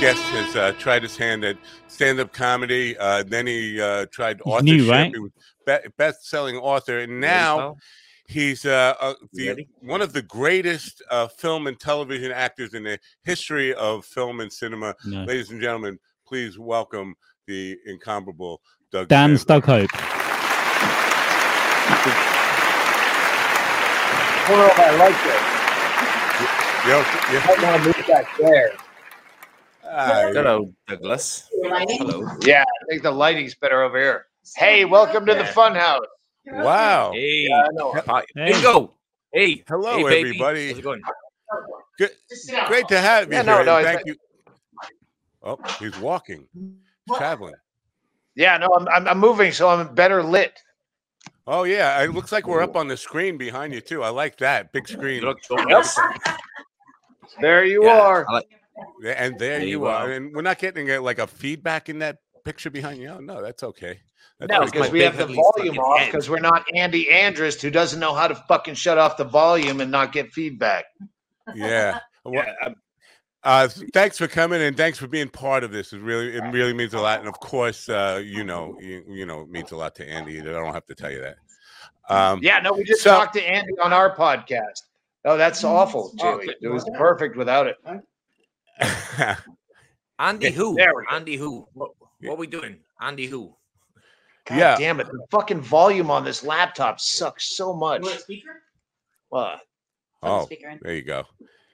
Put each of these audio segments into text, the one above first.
guest has uh, tried his hand at stand-up comedy. Uh, then he uh, tried He's authorship. new, right? He was be- best-selling author, and now he's uh, uh, the, one of the greatest uh, film and television actors in the history of film and cinema. No. Ladies and gentlemen, please welcome the incomparable Doug. Dan Sandberg. Stanhope. I don't know if I like I want to move back there. Yeah. Hello, Douglas. Hello. Yeah, I think the lighting's better over here. Hey, welcome to the fun house. Wow. Hey. Yeah, I know. Hi. Hey. Bingo. Hey. Hello, hey, everybody. How's it going? Good. Great to have you Yeah, here. no, no, and I thank you. Oh, he's walking, he's traveling. Yeah, no, I'm, I'm, I'm moving, so I'm better lit. Oh yeah, it looks like we're up on the screen behind you too. I like that big screen. Look so Yep. nice. There you Yeah, are. I like- Yeah, And there, There you you are. are. And we're not getting uh, like a feedback in that picture behind you. Oh, no, that's okay. That's No, because we have the volume off because we're not Andy Andrist who doesn't know how to fucking shut off the volume and not get feedback. yeah. Well, Yeah, Uh, thanks for coming and thanks for being part of this. It really, it really means a lot. And of course, uh, you know, you, you know, it means a lot to Andy. That I don't have to tell you that. Um, Yeah, no, we just So- talked to Andy on our podcast. Oh, that's awful, Oh, Julie. It was perfect without it. Andy who? There. Andy who? What, what we doing? Andy who? God Yeah. damn it. The fucking volume on this laptop sucks so much. speaker? Well, oh, there you go.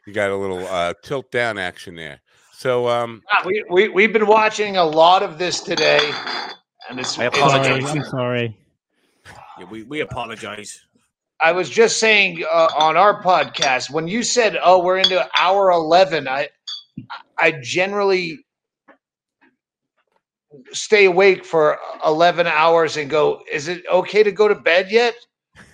You got a little uh, tilt down action there. So, um, ah, we, we, we've been watching a lot of this today. And it's, I it's- apologize. Sorry, I'm sorry. Yeah, we, we apologize. I was just saying uh, on our podcast when you said, "Oh, we're into hour 11," I I generally stay awake for 11 hours and go, "Is it okay to go to bed yet?"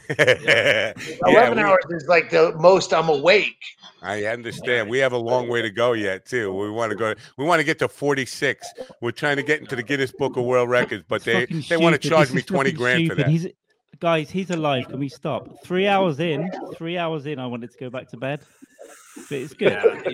yeah, 11 we- hours is like the most I'm awake. I understand. We have a long way to go yet, too. We want to go. We want to get to forty-six. We're trying to get into the Guinness Book of World Records, but It's they fucking they want to charge This me twenty fucking grand for stupid. that. He's guys, he's alive. Can we stop? Three hours in, three hours in, I wanted to go back to bed. But it's good. Yeah,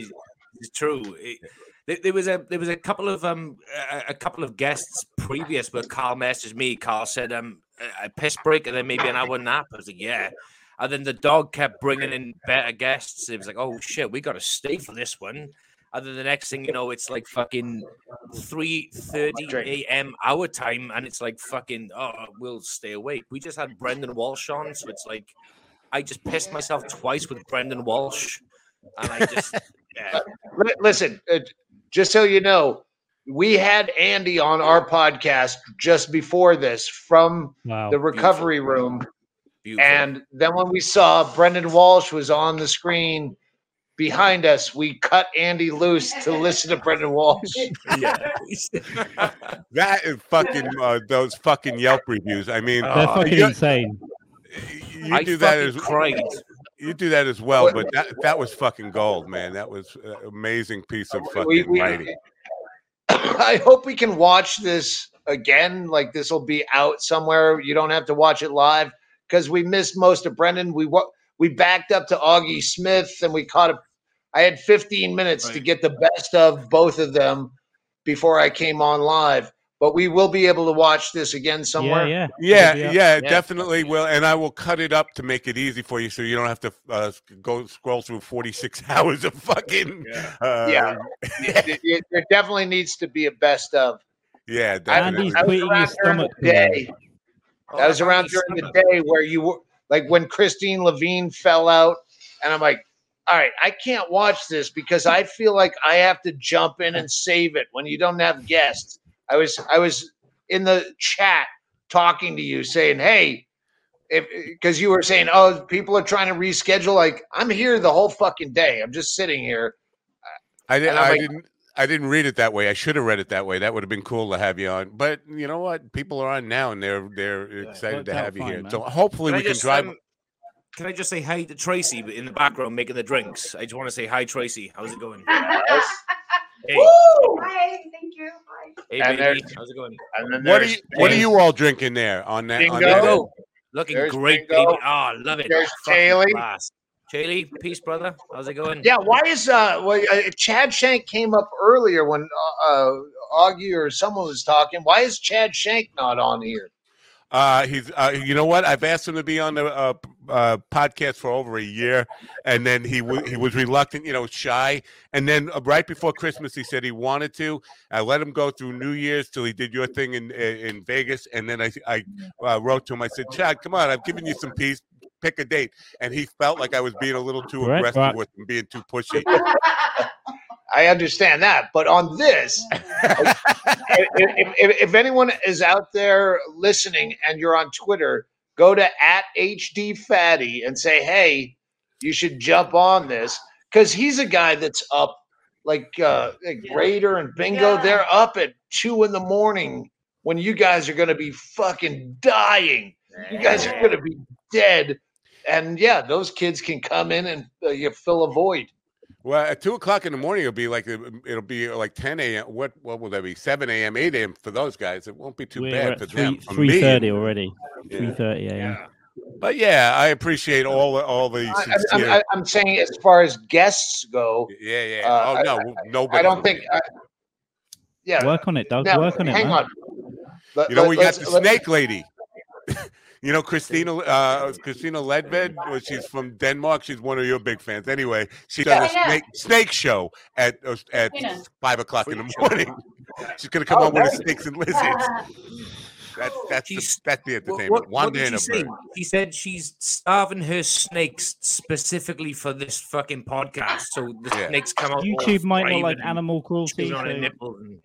it's, true. It, there, was a there was a couple of um a, a couple of guests previous where Carl messaged me. Carl said um a a piss break and then maybe an hour nap. I was like yeah, and then the dog kept bringing in better guests. It was like oh shit, we got to stay for this one. And then the next thing you know, it's like fucking three thirty a.m. our time, and it's like fucking oh we'll stay awake. We just had Brendan Walsh on, so it's like I just pissed myself twice with Brendan Walsh, and I just yeah. Listen, uh, just so you know, we had Andy on our podcast just before this from Wow. the recovery room. Beautiful. And then when we saw Brendan Walsh was on the screen behind us, we cut Andy loose to listen to Brendan Walsh. yeah. That is fucking uh, those fucking Yelp reviews. I mean, They're Oh, fucking you, insane. you I do that fucking as cried. You do that as well, but that that was fucking gold, man. That was an amazing piece of fucking We- we- writing. I hope we can watch this again. Like this will be out somewhere. You don't have to watch it live because we missed most of Brendan. We we backed up to Augie Smith and we caught a. I had 15 minutes to get the best of both of them before I came on live. But we will be able to watch this again somewhere. Yeah, yeah. Yeah, It'll yeah, be up. Yeah. definitely will, and I will cut it up to make it easy for you, so you don't have to uh, go scroll through forty six hours of fucking. Yeah. Uh, Yeah. It- it- there definitely needs to be a best of. yeah, I, definitely. Andy's I was around during the day. Oh, That was around during the day where you were like when Christine Levine fell out, and I'm like, all right, I can't watch this because I feel like I have to jump in and save it when you don't have guests. I was I was in the chat talking to you saying, hey, if because you were saying, oh, people are trying to reschedule. Like I'm here the whole fucking day. I'm just sitting here. I, did, and I'm I like- didn't. I didn't read it that way. I should have read it that way. That would have been cool to have you on. But you know what? People are on now, and they're they're excited worked to out have you fine, here. man. So hopefully Can I we can just, drive. um, can I just say hi to Tracy in the background making the drinks? I just want to say hi, Tracy. How's it going? Hey, Hi, thank you. Hi. hey, And baby. How's it going? And then what are you What are you all drinking there on that? On Bingo. that Looking There's great, Bingo. baby. Oh, love it. There's Fucking Kaylee. class. Jaylee, peace, brother. How's it going? Yeah, why is uh, well, uh Chad Shank came up earlier when uh, uh Augie or someone was talking. Why is Chad Shank not on here? Uh, he's, uh, you know what? I've asked him to be on the uh, uh, podcast for over a year, and then he w- he was reluctant, you know, shy. And then uh, right before Christmas, he said he wanted to. I let him go through New Year's till he did your thing in in Vegas, and then I I uh, wrote to him. I said, Chad, come on, I've given you some peace. Pick a date, and he felt like I was being a little too Right, aggressive right. with him, being too pushy. I understand that, but on this, if, if, if anyone is out there listening and you're on Twitter, go to at HD Fatty and say, "Hey, you should jump on this," because he's a guy that's up like uh, like Raider and Bingo. Yeah. They're up at two in the morning when you guys are going to be fucking dying. You guys are going to be dead, and yeah, those kids can come in and uh, you fill a void. Well, at two o'clock in the morning, it'll be like it'll be like ten a.m. What what will that be? Seven a.m., eight a.m. for those guys. It won't be too We're bad at for three them. For three me, thirty already. Yeah. Three thirty a.m. But yeah, I appreciate all the all the I, I, sincere. I, I'm saying, as far as guests go, yeah, yeah. uh, oh no, nobody. I don't think. I, yeah, Work on it, Doug. now, Work on it. hang on. Let- You know, let- we got let's- the snake lady. you know, Christina, uh, Christina Ledved. Well, she's from Denmark. She's one of your big fans. Anyway, she Yeah, does a I know. snake snake show at uh, at I five o'clock in the morning. She's gonna come Oh, on with the snakes and lizards. That's that's the, that's the entertainment. what, One what day did in a she say? She said she's starving her snakes specifically for this fucking podcast. So the Yeah. snakes come out. YouTube might not like animal cruelty. chewing on her So nipple and-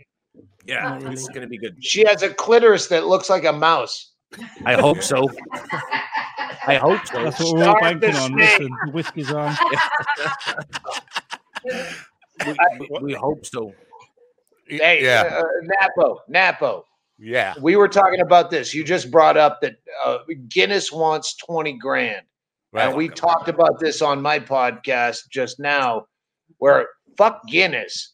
yeah, Not this is really. gonna be good. She has a clitoris that looks like a mouse. I hope so. I hope so. that's what we're all banking on. Listen, the whiskey's on. We, we- we hope so. Hey, yeah, uh, Napo, Napo. yeah. We were talking about this. You just brought up that uh, Guinness wants twenty grand, Right. and we talked about this on my podcast just now. Where fuck Guinness.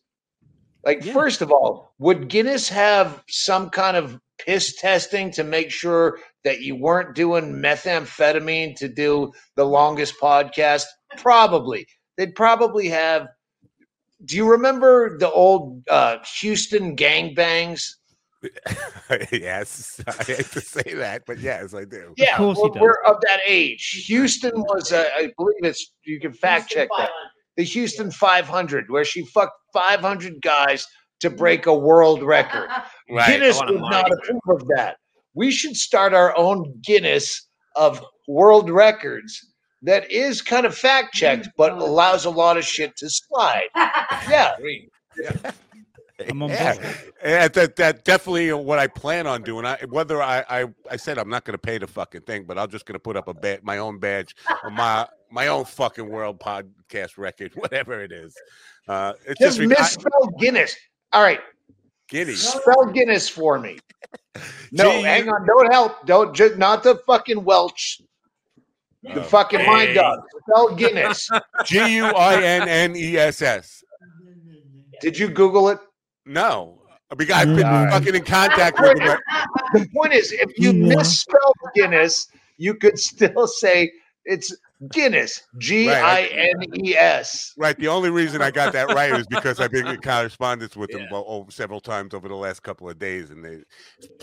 Like, Yeah. first of all, would Guinness have some kind of piss testing to make sure that you weren't doing methamphetamine to do the longest podcast? Probably. They'd probably have. Do you remember the old uh, Houston gangbangs? yes, I hate to say that, but yes, I do. Yeah, course he we're, does. we're of that age. Houston was, uh, I believe it's. You can fact check that. The Houston 500, where she fucked 500 guys to break a world record. Right. Guinness would not approve of that. We should start our own Guinness of world records that is kind of fact checked, but allows a lot of shit to slide. Yeah, I'm yeah, board. yeah that, that definitely what I plan on doing. I whether I I, I said I'm not going to pay the fucking thing, but I'm just going to put up a ba- my own badge, on my my own fucking world podcast record, whatever it is. Uh, it's just just, re- I- misspell Guinness. All right, Giddy. spell Guinness for me. No, G- hang on. Don't help. Don't just not the fucking Welch. The Oh, fucking mind hey. dog. Spell Guinness. G U I N N E S S. Did you Google it? No, because I've been Mm. fucking in contact with him. The point is, if you Yeah. misspell Guinness, you could still say it's Guinness. G I N E S. Right. The only reason I got that right is because I've been in correspondence with them Yeah. well, over several times over the last couple of days, and they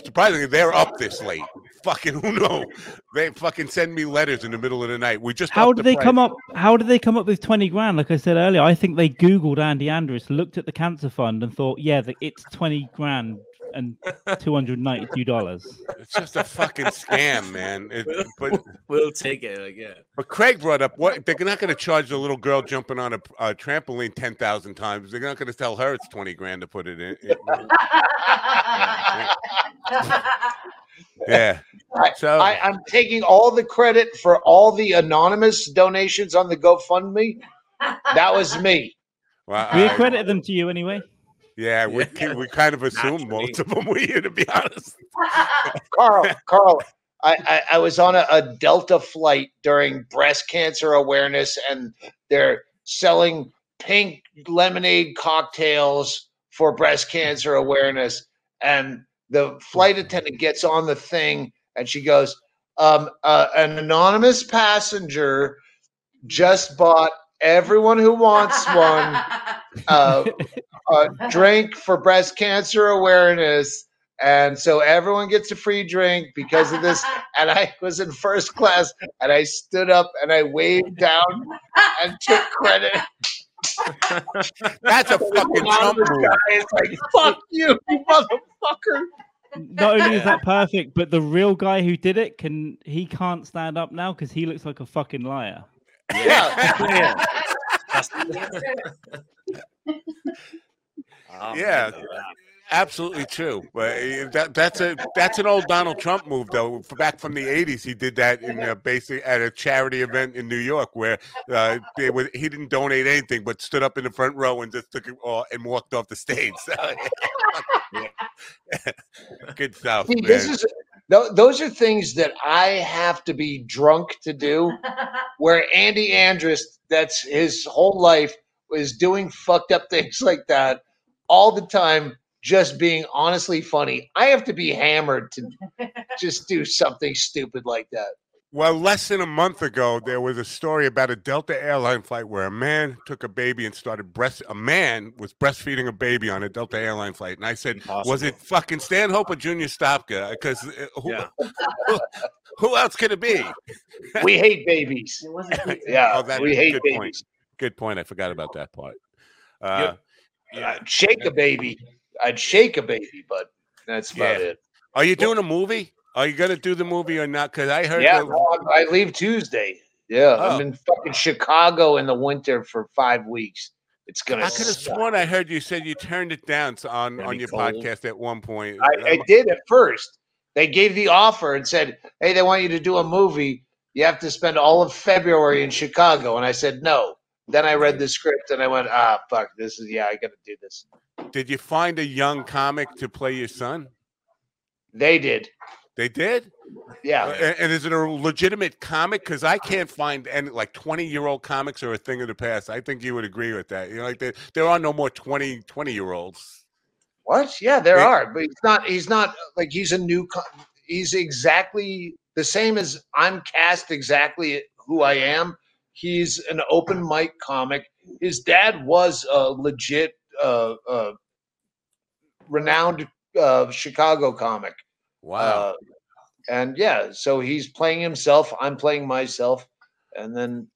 surprisingly they're up this late. Fucking who knows? They fucking send me letters in the middle of the night. We just How upped did the they come up? How did they come up with twenty grand? Like I said earlier, I think they Googled Andy Andrist, looked at the cancer fund, and thought, yeah, the, it's twenty grand and two hundred ninety-two dollars. It's just a fucking scam, man. It, but We'll take it. Like, yeah. but Craig brought up what they're not going to charge the little girl jumping on a, a trampoline ten thousand times. They're not going to tell her it's twenty grand to put it in. in- yeah. So I, I'm taking all the credit for all the anonymous donations on the GoFundMe. That was me. well, We I- accredited them to you anyway. Yeah, we Yeah. we kind of assumed Naturally. most of them were you, to be honest. Carl, Carl, I, I, I was on a, a Delta flight during breast cancer awareness, and they're selling pink lemonade cocktails for breast cancer awareness. And the flight attendant gets on the thing, and she goes, um, uh, "An anonymous passenger just bought everyone who wants one uh, a drink for breast cancer awareness. And so everyone gets a free drink because of this. And I was in first class and I stood up and I waved down and took credit. That's a fucking Trump move. It's like, fuck you, you motherfucker. Not only is that perfect, but the real guy who did it can he can't stand up now because he looks like a fucking liar. Yeah. Oh, Yeah. Absolutely true, but uh, that, that's a that's an old Donald Trump move though. Back from the '80s, he did that in uh, basically at a charity event in New York where uh, they was, he didn't donate anything but stood up in the front row and just took it all and walked off the stage. Good stuff, See, this is those are things that I have to be drunk to do. Where Andy Andrist, that's his whole life, is doing fucked up things like that all the time, just being honestly funny. I have to be hammered to just do something stupid like that. Well, less than a month ago, there was a story about a Delta airline flight where a man took a baby and started breast. A man was breastfeeding a baby on a Delta airline flight, and I said, "Was it fucking Stanhope or Junior Stopka? Because uh, Yeah. who else could it be?" We hate babies. It wasn't. Yeah, Oh, that we hate good point. babies. Good point. I forgot about that part. Uh, I'd shake a baby. I'd shake a baby, but that's about Yeah. it. Are you doing a movie? Are you gonna do the movie or not? Because I heard. Yeah, the- well, I leave Tuesday. Yeah, Oh. I'm in fucking Chicago in the winter for five weeks. It's gonna. I could have sworn I heard you said you turned it down on on your cold. podcast at one point. I, I did at first. They gave the offer and said, "Hey, they want you to do a movie. You have to spend all of February in Chicago." And I said, "No." Then I read the script and I went, "Ah, fuck. This is yeah. I got to do this." Did you find a young comic to play your son? They did. They did. Yeah. And, and is it a legitimate comic? Because I can't find any like twenty year old comics are a thing of the past. I think you would agree with that. You know, like there, there are no more 20, 20 year olds. What? Yeah, there are, but he's not. He's not like he's a new. He's exactly the same as I'm cast exactly who I am. He's an open mic comic. His dad was a legit, uh, uh, renowned uh, Chicago comic. Wow. Uh, and yeah, so he's playing himself. I'm playing myself, and then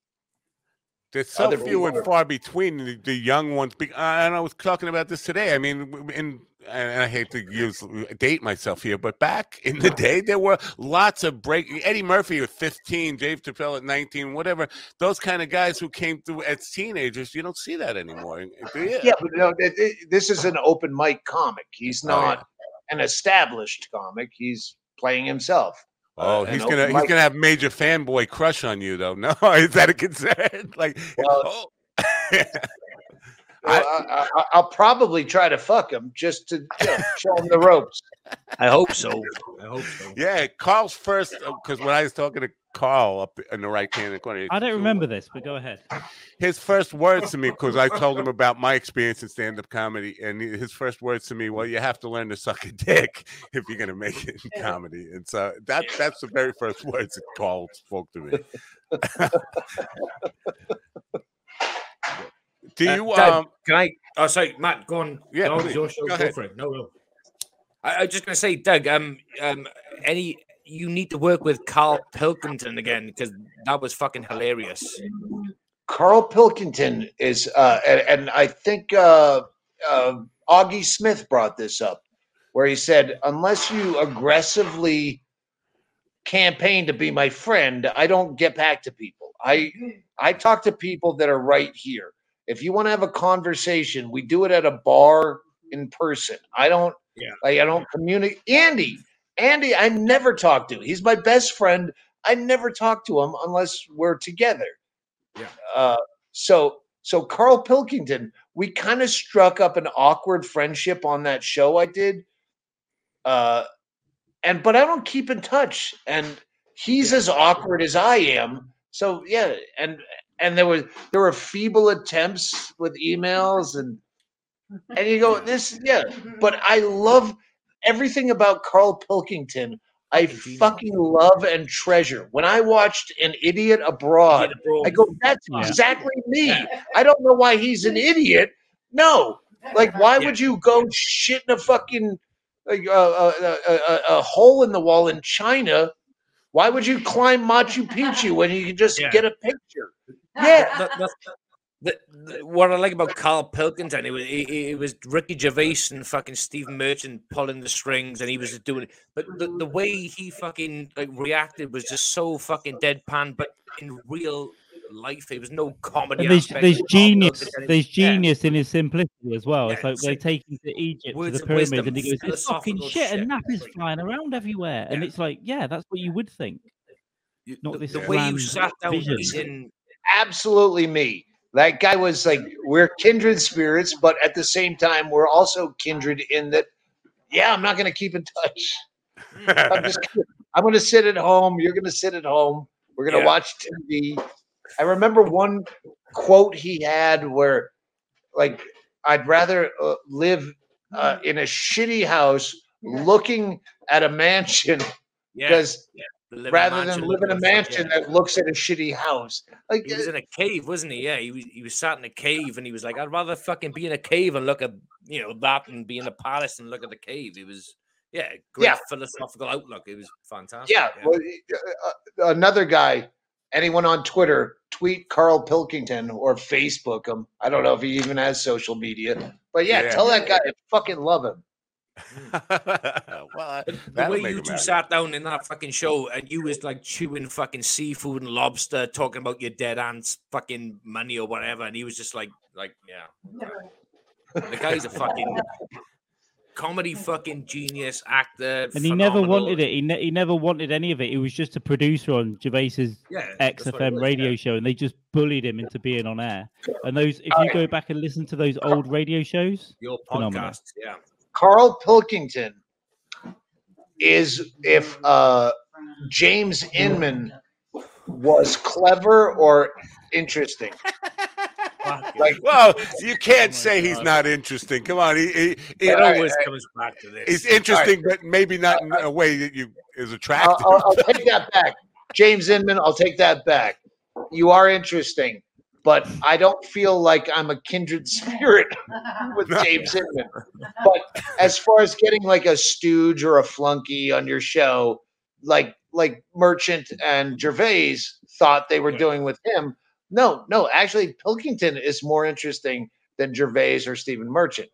There's so few and far between the, the young ones. Be- and I was talking about this today. I mean, in and I hate to use date myself here, but back in the day, there were lots of break. Eddie Murphy at 15, Dave Chappelle at 19, whatever. Those kind of guys who came through as teenagers, you don't see that anymore. Eh, do yeah, but no, th- th- this is an open mic comic. He's Oh, yeah. not an established comic. He's playing himself. Oh, Uh, he's gonna he's mic. gonna have major fanboy crush on you though. No, is that a concern? Like, Well, oh. Well, I, I, I'll probably try to fuck him just to you know, show him the ropes. I hope so. I hope so. yeah, Carl's first because when I was talking to Carl up in the right hand corner, I don't remember this, but go ahead. his first words to me because I told him about my experience in stand-up comedy, and his first words to me, "Well, you have to learn to suck a dick if you're gonna make it in comedy." And so that that's the very first words that Carl spoke to me. Do Uh, you Dad, um? Can I? Oh, sorry, Matt. Go on. Yeah, no, please. your show. Go Go, ahead. for it. No, no. I, I was just gonna say, Doug. Um, um, any you need to work with Carl Pilkington again because that was fucking hilarious. Carl Pilkington is, uh, and, and I think uh, uh, Augie Smith brought this up, where he said, unless you aggressively campaign to be my friend, I don't get back to people. I I talk to people that are right here. If you want to have a conversation, we do it at a bar in person. I don't. Yeah. Like I don't communicate. Andy, Andy, I never talk to. He's my best friend. I never talk to him unless we're together. Yeah. Uh, so so Carl Pilkington, we kind of struck up an awkward friendship on that show I did. Uh, and but I don't keep in touch, and he's as awkward as I am. So yeah, and and there was there were feeble attempts with emails and and you go this yeah, but I love everything about Carl Pilkington. I Fucking fucking love and treasure. When I watched An Idiot Abroad, I go, that's exactly me. I don't know why he's an idiot. No, like why Yeah. would you go shit in a fucking like, uh, uh, uh, uh, uh, a hole in the wall in China? Why would you climb Machu Picchu when you can just Yeah. get a picture? Yeah, that, that's the, the, what I like about Carl Pilkington, it was it, it was Ricky Gervais and fucking Stephen Merchant pulling the strings, and he was doing it. But the, the way he fucking like reacted was just so fucking deadpan. But in real life, there was no comedy. There's there's genius. There's it's- yeah. genius in his simplicity as well. It's Yeah, like they it's take him to Egypt to the of pyramids, and he goes, "There's fucking philosophical shit and shit. nappies flying around everywhere," and it's like, yeah, that's what you would think. Not the, this the way you sat down vision. absolutely me. That guy was like, we're kindred spirits, but at the same time, we're also kindred in that, yeah, I'm not going to keep in touch. I'm just, I'm going to sit at home. You're going to sit at home. We're going to Yeah. watch TV. I remember one quote he had where, like, I'd rather uh, live uh, in a shitty house looking at a mansion because the living rather than live in a like- mansion yeah. that looks at a shitty house. Like, He was in a cave, wasn't he? Yeah, he was. He was sat in a cave, and he was like, "I'd rather fucking be in a cave and look at you know that, and be in a palace and look at the cave." It was, yeah, great Yeah. philosophical outlook. It was fantastic. Yeah, well, uh, uh, another guy. Anyone on Twitter, tweet Carl Pilkington or Facebook him. I don't know if he even has social media, but yeah, Yeah. tell that guy I fucking love him. Mm. well, the way you two sat down in that fucking show and you was like chewing fucking seafood and lobster, talking about your dead aunt's fucking money or whatever, and he was just like, like, yeah, the guy's a fucking comedy fucking genius actor, And he never wanted it. He, ne- he never wanted any of it. He was just a producer on Gervais's Yeah, that's what it XFM was, radio yeah. show, and they just bullied him into being on air. And those, if you go back and listen to those old radio shows, Your Phenomenal. podcast, yeah. Carl Pilkington is if uh, James Inman was clever or interesting. Like Well, you can't Oh say he's not interesting. Come on, he, he, he- It always all right. comes back to this. he's interesting, but maybe not in a way that you is I'll, attractive. I'll, I'll take that back. James Inman, I'll take that back. You are interesting, but I don't feel like I'm a kindred spirit with James Inman. But as far as getting like a stooge or a flunky on your show, like like Merchant and Gervais thought they were doing with him, no, no, actually Pilkington is more interesting than Gervais or Stephen Merchant.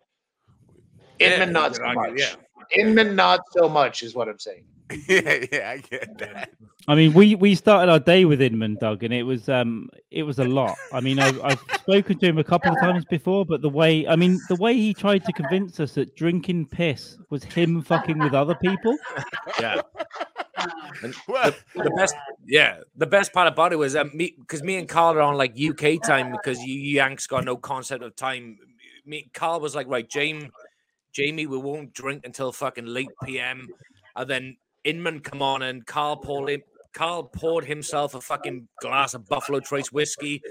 Yeah, Inman you not so argue, much. yeah. Inman not so much is what I'm saying. yeah, yeah, I get that. I mean, we we started our day with Inman, Doug, and it was um it was a lot. I mean, I've, I've spoken to him a couple of times before, but the way I mean, the way he tried to convince us that drinking piss was him fucking with other people. Yeah. Well, the best yeah the best part about it was um, me because me and carl are on like uk time because you yanks got no concept of time me carl was like right jamie jamie we won't drink until fucking late pm and then inman come on and carl poured him carl poured himself a fucking glass of buffalo trace whiskey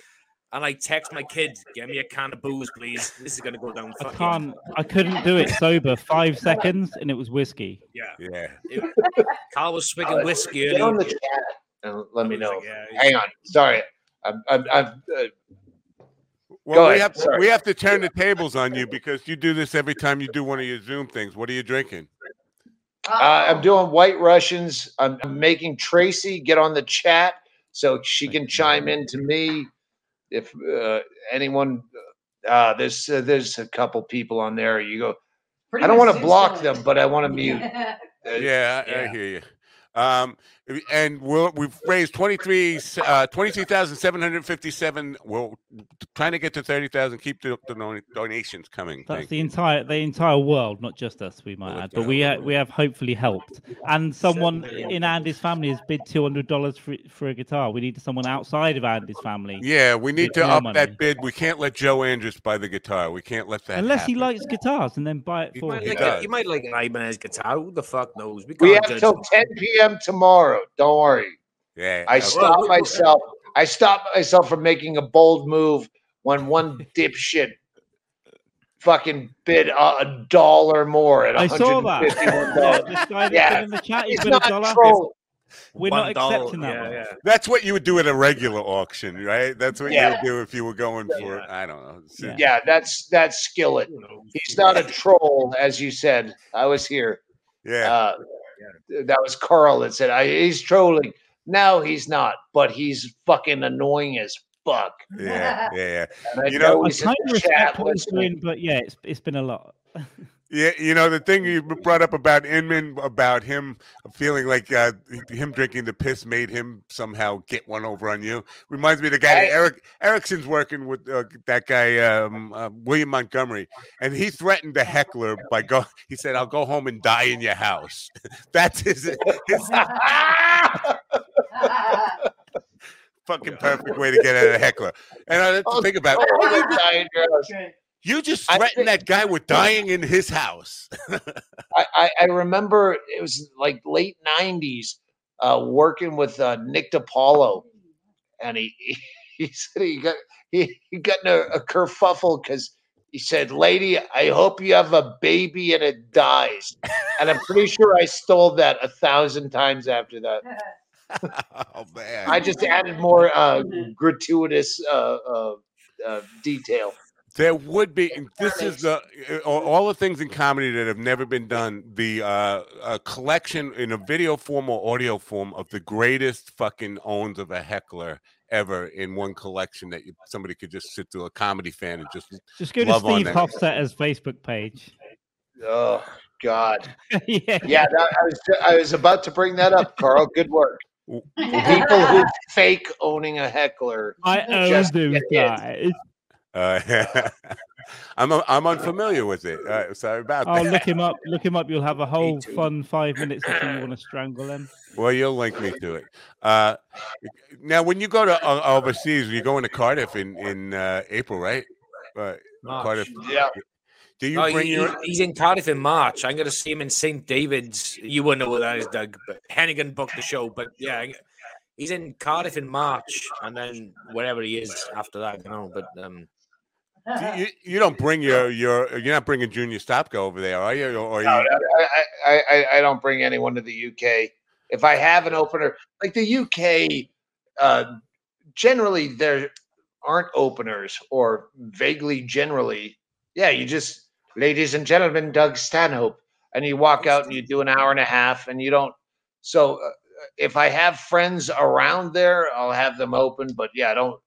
and I text my kids, "Get me a can of booze, please. This is gonna go down." I can't. I couldn't do it sober. Five seconds, and it was whiskey. Yeah, yeah. it- Carl was swigging whiskey. Get on the chat and let me know. like, yeah, Hang on, sorry. I'm, I'm, I'm uh, Well, we ahead, have sorry. we have to turn the tables on you because you do this every time you do one of your Zoom things. What are you drinking? Uh, I'm doing White Russians. I'm, I'm making Tracy get on the chat so she can chime in to me if uh, anyone. Uh, there's uh, there's a couple people on there. You go. I don't want to block them, but I want to mute. Uh, Yeah, I, I hear you. Um, and we're, we've raised 23, uh, 23,757. We're trying to get to 30,000. Keep the, the donations coming. That's Thank the you. entire the entire world, not just us. We might Well, add, but we ha- we have hopefully helped. And someone in Andy's family has bid two hundred dollars for for a guitar. We need someone outside of Andy's family, Yeah, we need to up money. that bid. We can't let Joe Andrews buy the guitar. We can't let that unless he likes guitars, and then buy it He for might He him. like does. a, you might like an Ibanez guitar. Who the fuck knows? we can't have judge till 10 p.m. tomorrow. Don't worry. Yeah, I okay. stopped myself. I stopped myself from making a bold move when one dipshit fucking bid a, a dollar more at I saw that. Yeah, this guy that's Yeah. in the chat, he's He's a not dollar. trolling. We're One not dollar, accepting that yeah, yeah. That's what you would do at a regular auction, right? That's what Yeah. you would do if you were going for, Yeah. I don't know. Yeah. Yeah, that's that's skillet. He's not a troll, as you said. I was here. Yeah. Uh, that was Carl that said I, he's trolling. No, he's not, but he's fucking annoying as fuck. yeah. Yeah. Yeah. And I You know, know I he's kind in of the chat respect what he's listening. doing, but yeah, it's it's been a lot. Yeah, you know the thing you brought up about Inman about him feeling like uh, him drinking the piss made him somehow get one over on you reminds me of the guy that Eric Erickson's working with uh, that guy um, uh, William Montgomery, and he threatened the heckler by go. He said, "I'll go home and die in your house." That's his, his fucking perfect way to get at a heckler. And I have to Oh, think about it. You died, Ross. You just threatened think- that guy with dying in his house. I, I, I remember it was like late '90s, uh, working with uh, Nick DiPaolo, and he he said he got he, he got in a, a kerfuffle because he said, "Lady, I hope you have a baby and it dies." And I'm pretty sure I stole that a thousand times after that. oh man! I just added more uh, gratuitous uh, uh, uh, detail. There would be. and This is the uh, all all the things in comedy that have never been done. The uh, a collection in a video form or audio form of the greatest fucking owns of a heckler ever in one collection that you, somebody could just sit through a comedy fan and just Just go to Love on Steve that. Hofstetter's Facebook page. Oh God! yeah. Yeah, that, I was I was about to bring that up, Carl. Good work. People who fake owning a heckler. I own Just them get it. guys. Uh, I'm I'm unfamiliar with it. Uh, sorry about Oh, that. look him up. Look him up. You'll have a whole fun five minutes if you want to strangle him. Well, you'll link me to it. Uh, now, when you go to uh, overseas, you're going to Cardiff in in uh, April, right? Uh, Cardiff. Yeah, Do you Oh, bring he- your? he's in Cardiff in March. I'm going to see him in St. David's. You wouldn't know what that is, Doug. But Hennigan booked the show. But yeah, I- he's in Cardiff in March, and then wherever he is after that, you know. But um, do you, you don't bring your your. You're not bringing Junior Stopka over there, are you? Or are no, you? I, I, I, I don't bring anyone to the UK. If I have an opener, like the UK, uh, generally there aren't openers, or vaguely generally, yeah, you just, ladies and gentlemen, Doug Stanhope, and you walk out and you do an hour and a half, and you don't. So uh, if I have friends around there, I'll have them open. But yeah, I don't.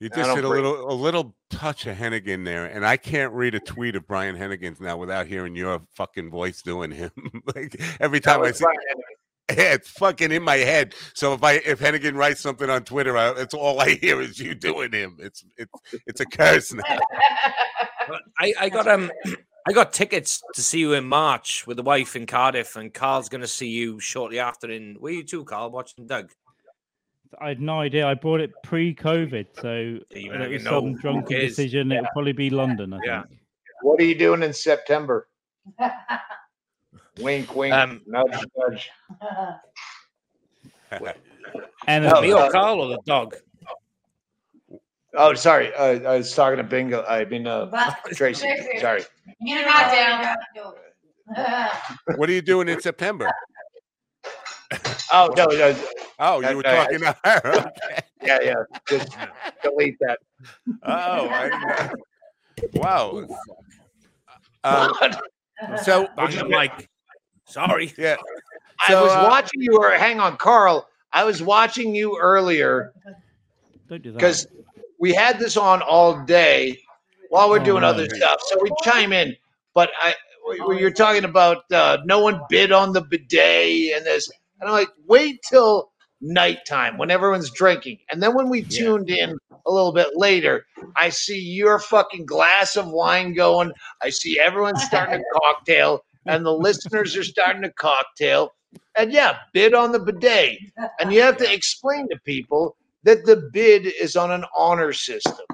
Yeah. You just don't did a bring- little a little touch of Hennigan there, and I can't read a tweet of Brian Hennigan's now without hearing your fucking voice doing him. like every That time I see, Brian. yeah, it's fucking in my head. So if I if Hennigan writes something on Twitter, I, it's all I hear is you doing him. It's it's it's a curse now. I, I got um I got tickets to see you in March with the wife in Cardiff, and Carl's going to see you shortly after. In were you too, Carl, watching Doug? I had no idea. I bought it pre-COVID, so you it was some drunken decision. It'll probably be London. I Yeah. think. What are you doing in September? Wink, wink. Um, nudge, nudge. And No, Me or Carl or the dog? Oh, sorry. Uh, I was talking to Bingo. I mean, uh, Tracy. Sorry. You're not down. what are you doing in September? Oh no, no. Oh, Uh, you were no, I- talking to her. Okay. Yeah, yeah. Just delete that. Oh, I didn't wow. Um, so Bang the like, Sorry. yeah, I was uh, watching you. Or hang on, Carl. I was watching you earlier don't do that. because we had this on all day while we're Oh, doing other right. stuff. So we chime in. But I, when you're talking about uh, no one bid on the bidet and this, and I'm like, wait till nighttime when everyone's drinking, and then when we Yeah. tuned in a little bit later, I see your fucking glass of wine going. I see everyone starting a cocktail, and the listeners are starting a cocktail. And yeah, bid on the bidet. And you have to explain to people that the bid is on an honor system.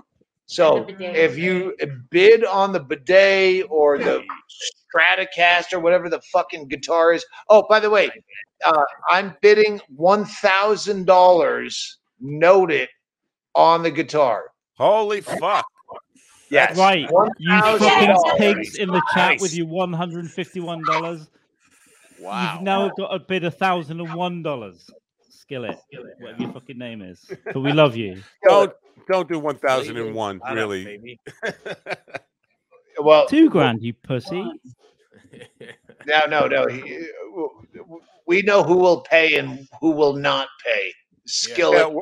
So if you bid on the bidet or the Stratocaster, or whatever the fucking guitar is. Oh, by the way, uh, I'm bidding one thousand dollars. Note it on the guitar. holy fuck. Yes. Right, you fucking pigs in the chat Nice. with your one hundred and fifty-one dollars. Wow. You've now got a bid a thousand and one dollars. Skillet, whatever your fucking name is. But we love you. Don't don't do one thousand and one. Shut Really. Well, Two grand, you pussy. no, no, no. he- We know who will pay and who will not pay. Skillet.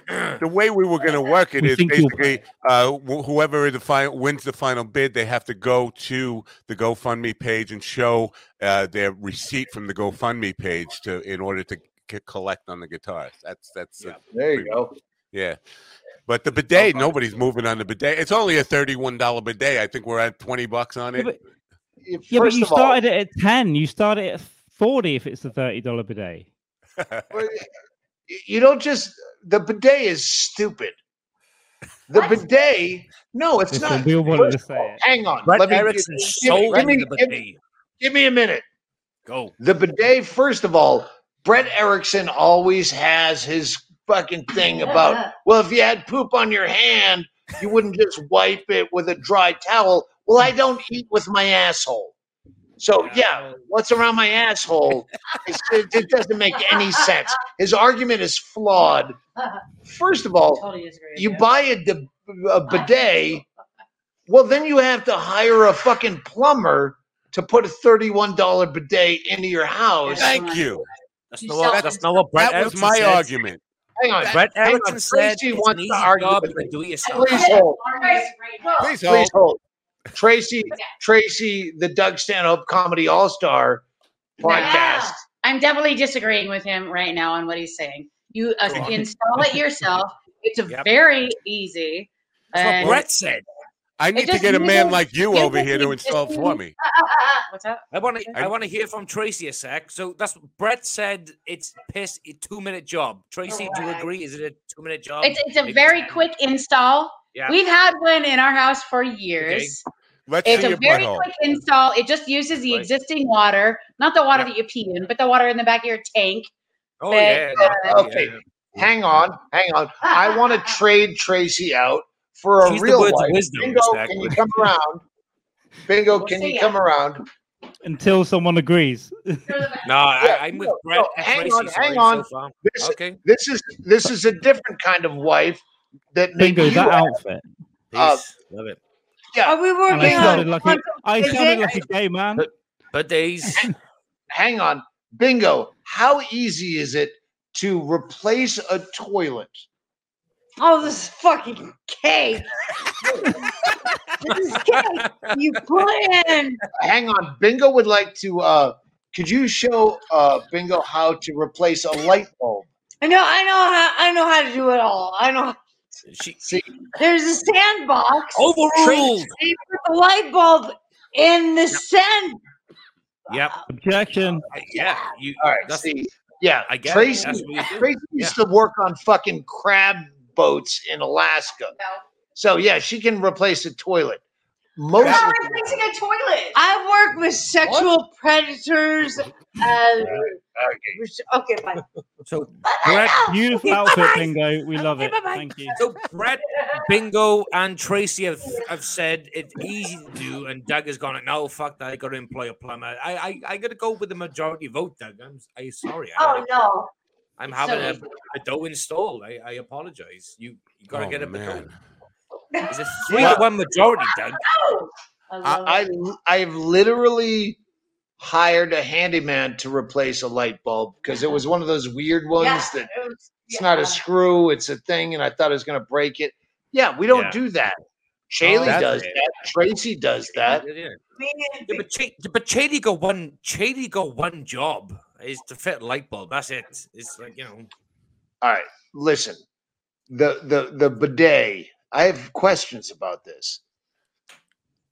Yeah, the way we were going to work it We is basically uh, wh- whoever the final wins the final bid, they have to go to the GoFundMe page and show uh, their receipt from the GoFundMe page to in order to c- collect on the guitars. That's that's uh, there you go. yeah. But the bidet, nobody's moving on the bidet. It's only a thirty-one dollar bidet. I think we're at twenty bucks on Yeah, it. but, yeah, but you of all- started it at ten. You started at forty if it's the thirty dollar bidet. Well, You don't just the bidet is stupid. The What? bidet, no, it's Listen, not. we all wanted to say all, it. Hang on, Brett let me Erickson give, sold give me, the give, bidet. give me a minute. Go. The bidet, first of all, Brett Erickson always has his fucking thing about. Well, if you had poop on your hand, you wouldn't just wipe it with a dry towel. Well, I don't eat with my asshole. So yeah, what's around my asshole? It, it doesn't make any sense. His argument is flawed. First of all, Totally disagree with you buy a bidet, well, then you have to hire a fucking plumber to put a $31 bidet into your house. Thank you. That's You not what, that's not what Brett That was my said. argument. Hang on. Brett hang on. Erickson said Tracy it's wants an to easy argue job. with You can me. do it yourself. Please hold. Please Please hold. Hold. Tracy, Tracy, the Doug Stanhope Comedy All Star podcast. I'm definitely disagreeing with him right now on what he's saying. You uh, install it yourself. It's a Yep. very easy. That's what Brett said. I need to get a man uses- like you over here to install it for existing- me. What's up? I want to. I I- want to hear from Tracy a sec. So that's what Brett said. It's piss. A two minute job. Tracy, do you agree? Is it a two minute job? It's it's a Maybe very 10. quick install. Yeah. We've had one in our house for years. Let's It's a very butthole. quick install. It just uses the Right. existing water, not the water Yeah. that you pee in, but the water in the back of your tank. Oh But, yeah. uh, okay. yeah. Hang on, hang on. I want to trade Tracy out for a She's real words of wife. Bingo, Zach. can you come around? Bingo, We'll can you ya. come around? Until someone agrees. No, I, I'm with no, Brett no, hang Tracy. on, hang on. So. This, Okay. this is this is a different kind of wife that maybe Bingo, that have. outfit. Uh, Love it. Yeah, Are we And I working sounded on? like a, I sounded like a gay man. But- But days. hang on. Bingo, how easy is it to replace a toilet? Oh, this is fucking cake. this is cake. You put in. Hang on. Bingo would like to uh could you show uh Bingo how to replace a light bulb? I know. I know how. I know how to do it all. I know. She See, There's a sandbox. overruled. You put the light bulb in the sand. Yep. Objection. I- Yeah. You. all right, see. Yeah, I get it. Tracy That's what you do. Tracy used to work on fucking crab boats in Alaska. So yeah, she can replace a toilet. Most I'm not replacing a toilet. I work with sexual predators. Uh, okay, fine. So Brett, Beautiful Okay, outfit, bye-bye. Bingo. We love Okay, it. bye-bye. Thank you. so Brett, Bingo, and Tracy have, have said it's easy to do, and Doug has gone. No, fuck that. I got to employ a plumber. I I, I got to go with the majority vote, Doug. I'm I sorry. I Oh gotta- no. I'm having a, So- a dough installed. I, I apologize. You you got to Oh, get a man. It's a three to one majority, Doug. I love I I've literally hired a handyman to replace a light bulb because it was one of those weird ones Yeah, that it was- it's not a screw, it's a thing, and I thought I was gonna break it. Yeah, we don't Yeah. do that. Shaylee that's does it. that. Tracy does that. Yeah, yeah. Me Yeah, and- but Ch- but Chady got one. Chady got one job is to fit a light bulb. That's it. It's like you know. All right, listen. The the the bidet. I have questions about this.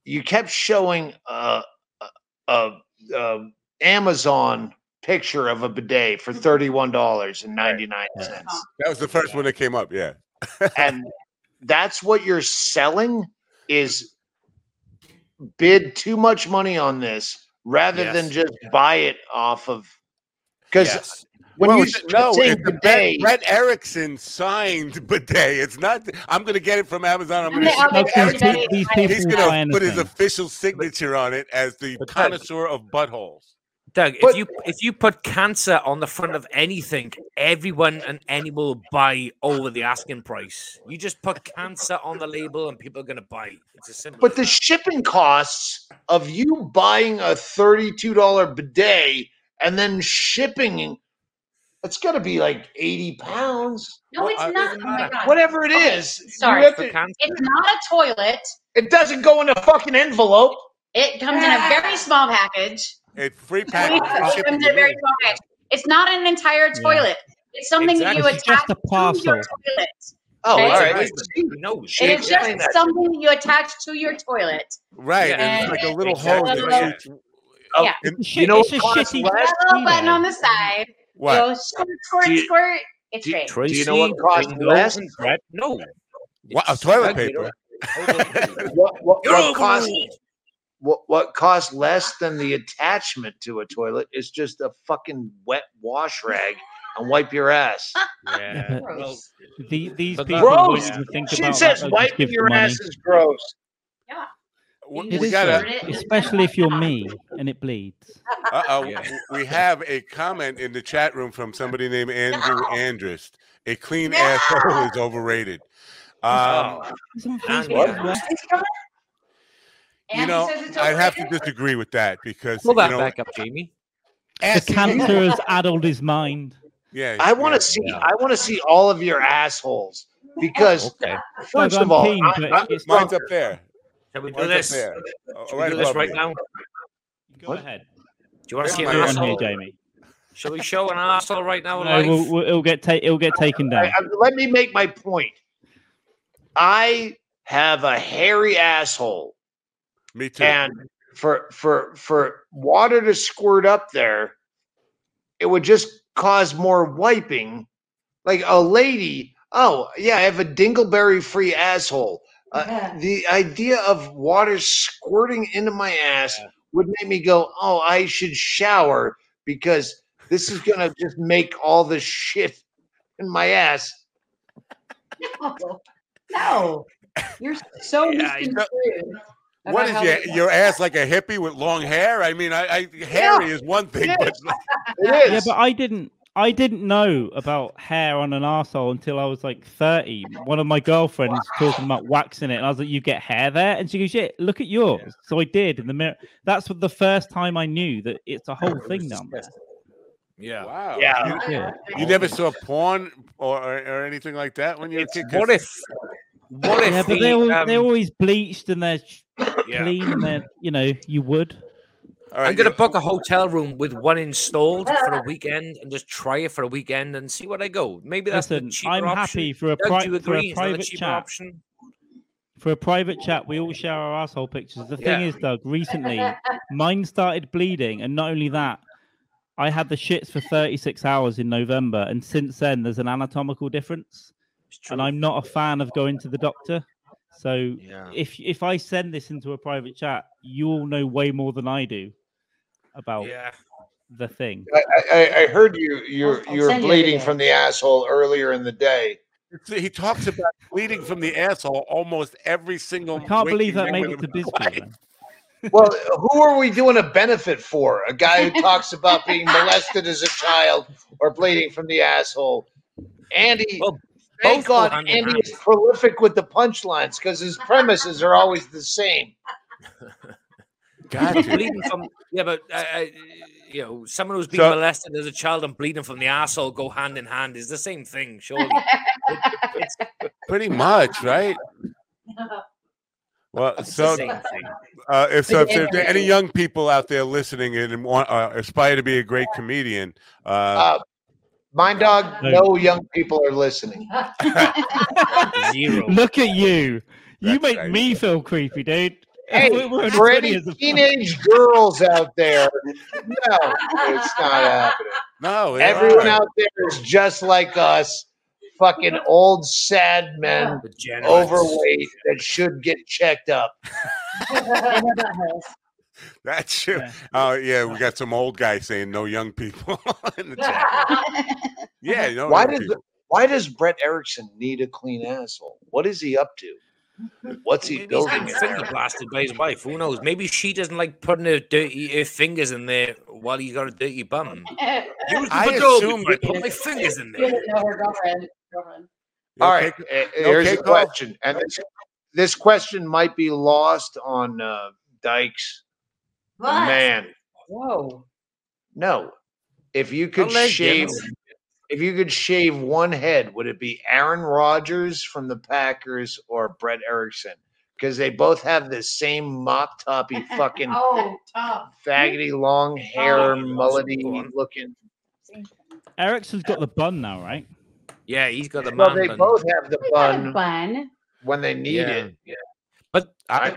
You kept showing uh, a, a, a Amazon picture of a bidet for mm-hmm. thirty one dollars and ninety nine cents, That was the first one that came up. Yeah. and that's what you're selling is bid too much money on this rather than Yes. just buy it off of because Yes. When Well, you it's- no, say it's a bidet, Brett, Brett Erickson signed bidet. It's not. I'm going to get it from Amazon. I'm going to. are Look, these, everybody- pe- people He's going to put his official signature on it as the But Doug- connoisseur of buttholes. Doug, But- if you if you put cancer on the front of anything, everyone and anyone will buy over the asking price. You just put cancer on the label, and people are going to buy. It's as simple. but as the shipping costs of you buying a thirty-two dollar bidet and then shipping, it's got to be like eighty pounds, No, it's Well, I- not. Oh my god. whatever it Okay, is. Sorry. have to- It's not a toilet. it doesn't go in a fucking envelope. It comes in a very small package. It's free It comes in a very small package. It's not an entire toilet. It's something that you Exactly. It's just attach a to your toilet. Oh, Okay. all It's a right. husband. He knows. She It is just that. something that you attach to your toilet. Right, and And it's like a little exactly. hose that shoots. Oh, Yeah. It's You know it's a what shitty. less? Little button on the side. What? Go squirt, squirt, Do you- squirt. It's do great. Tracy, you know what costs less? and Brett? No. What, a It's toilet paper. What, what, what costs what what costs less than the attachment to a toilet is just a fucking wet wash rag and wipe your ass. Yeah. but- Well, The, these But people Gross. even think She about says that. wiping give the your money. ass is gross. We, It It we gotta. especially if you're me and it bleeds. Uh oh. Yeah. We have a comment in the chat room from somebody named Andrew No. Andrist. A clean No. asshole is overrated. Um, oh, It's on And Facebook what? as well. you know, says it's I have to disagree with that because pull you that know, back up, Jamie. The asking- cancer has addled his mind. Yeah, I want yeah. to see. yeah. I want to see all of your assholes because Okay. first I'm of all, keen, I- but I- it's Mine's up there. Shall we do this? up there. Shall we right do this right now? Go What? ahead. Do you want to see Where's an my Go on here, asshole? Jamie. Shall we show an asshole right now? No, live? we'll, we'll, it'll get ta- it'll get taken down. I- I- uh, let me make my point. I have a hairy asshole, Me too. and for for for water to squirt up there, it would just cause more wiping. Like a lady, oh yeah, I have a dingleberry free asshole. Uh, the idea of water squirting into my ass would make me go, "Oh, I should shower because this is gonna just make all the shit in my ass." No, no. You're so Yeah, you misconstrued. what about is how your, your ass like a hippie with long hair? I mean, I, I hairy is one thing, Yeah. but It is. Yeah, but I didn't. I didn't know about hair on an arsehole until I was like 30. One of my girlfriends talking about waxing it, and I was like, You get hair there? And she goes, Yeah, look at yours. So I did in the mirror. That's what the first time I knew that it's a whole thing down there. Yeah. wow. Yeah. You, Yeah. you never saw porn or, or, or anything like that when you were a It's, kid? 'Cause- what if? What if Yeah, but the, they're, um, they're always bleached and they're yeah. clean and they're, you know, you would. All right, I'm gonna book a hotel room with one installed for a weekend and just try it for a weekend and see where I go. Maybe that's Listen, the cheaper I'm option. happy for a, pri- do for a agree? Is that the private cheaper chat. option? For a private chat, we all share our asshole pictures. The thing Yeah. is, Doug, recently mine started bleeding, and not only that, I had the shits for 36 hours in November, and since then there's an anatomical difference, and I'm not a fan of going to the doctor. So Yeah. if if I send this into a private chat, you all know way more than I do about Yeah. the thing. I, I, I heard you you're I'll you were send you bleeding everything. from the asshole earlier in the day. He talks about bleeding from the asshole almost every single. I can't believe that made it to of Bisbee. Well, who are we doing a benefit for? A guy who talks about being molested as a child or bleeding from the asshole. Andy, Well, thank God Andy is prolific with the punchlines because his premises are always the same. Got But to. bleeding from yeah, but uh, uh, you know, someone who's been So- molested as a child and bleeding from the asshole go hand in hand is the same thing, surely. it's, Pretty much, right? Well, it's so the same thing. uh, if so, if there are any young people out there listening and want uh, aspire to be a great comedian, uh, Uh, Mind dog, No. no young people are listening. Zero. Look at you. You That's make right. me feel creepy, dude. Hey, We're for any teenage girls out there, no, it's not happening. no, it- Everyone out there is just like us, fucking old sad men, Degenerates. overweight that should get checked up. That's true. Yeah. Oh yeah, we got some old guy saying no young people in the chat. Yeah, no. Why young does people. why does Brett Erickson need a clean asshole? What is he up to? What's he Maybe building? getting in finger blasted by his wife. Who knows? Maybe she doesn't like putting her dirty her fingers in there while he's got a dirty bum. Use the I Adobe assumed I put my fingers in there. no, her girlfriend. girlfriend. You okay? right, here's okay, a Cole? question, and this, this question might be lost on uh, Dykes. What? Man, Whoa. no. If you could legend. shave, if you could shave one head, would it be Aaron Rodgers from the Packers or Brett Erickson? Because they both have the same mop toppy fucking Oh, tough. faggoty long hair, Oh, mullety go on. looking. Erickson's got the bun now, right? Yeah, he's got the bun. Well, they bun. both have the Bun. bun Bun. when they need Yeah. it. But I,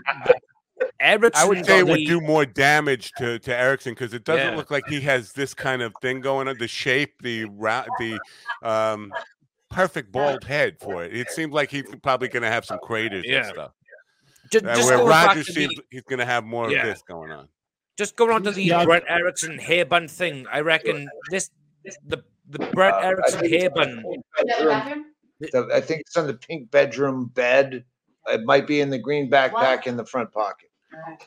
Erickson I would say it would do more damage to, to Erickson because it doesn't Yeah. look like he has this kind of thing going on. The shape, the ra- the um, perfect bald head for it. It seems like he's probably going to have some craters Yeah. and stuff. ju- Uh, just where going Rodgers seems the, he's going to have more Yeah. of this going on. just going on to the Yeah. Brett Erickson hair bun thing. I reckon this the the Brett Uh, Erickson think hair bun. in the Is that the bedroom. bathroom? The- I think it's on the pink bedroom bed. It might be in the green backpack What? in the front pocket.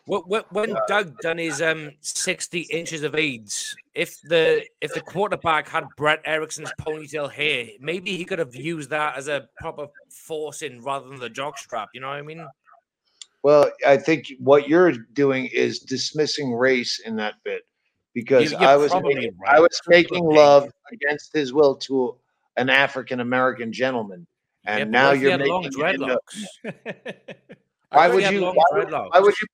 Wh- wh- When Doug done his um sixty inches of AIDS, if the if the quarterback had Brett Erickson's ponytail hair, maybe he could have used that as a proper forcing rather than the jock strap. You know what I mean? Well, I think what you're doing is dismissing race in that bit because You- you're I was making, right. I was Son of a making love against his will to an African American gentleman, and Yeah, now what if he you're making long it into- dreadlocks. Why What if he would you? Why would, why would you?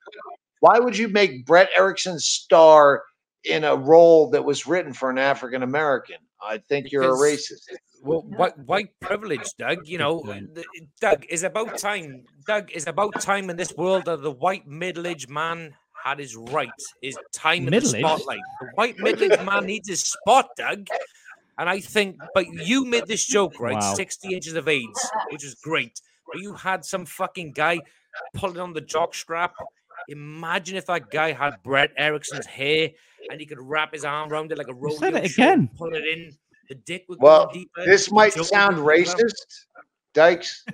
Why would you make Brett Erickson star in a role that was written for an African American? I think you're a racist. Well, white, white privilege, Doug. You know, Doug is about time. Doug is about time in this world that the white middle-aged man had his right, his time in the Middle-aged? spotlight. The white middle-aged man needs his spot, Doug. And I think, but you made this joke, right? Wow. 60 inches of AIDS, which is great. But you had some fucking guy pulling on the jock strap. Imagine if that guy had Brett Erickson's hair and he could wrap his arm around it like a rodeo. said it again. Pull it in. The dick would Well, go deeper. This might sound go deeper. racist, Dykes.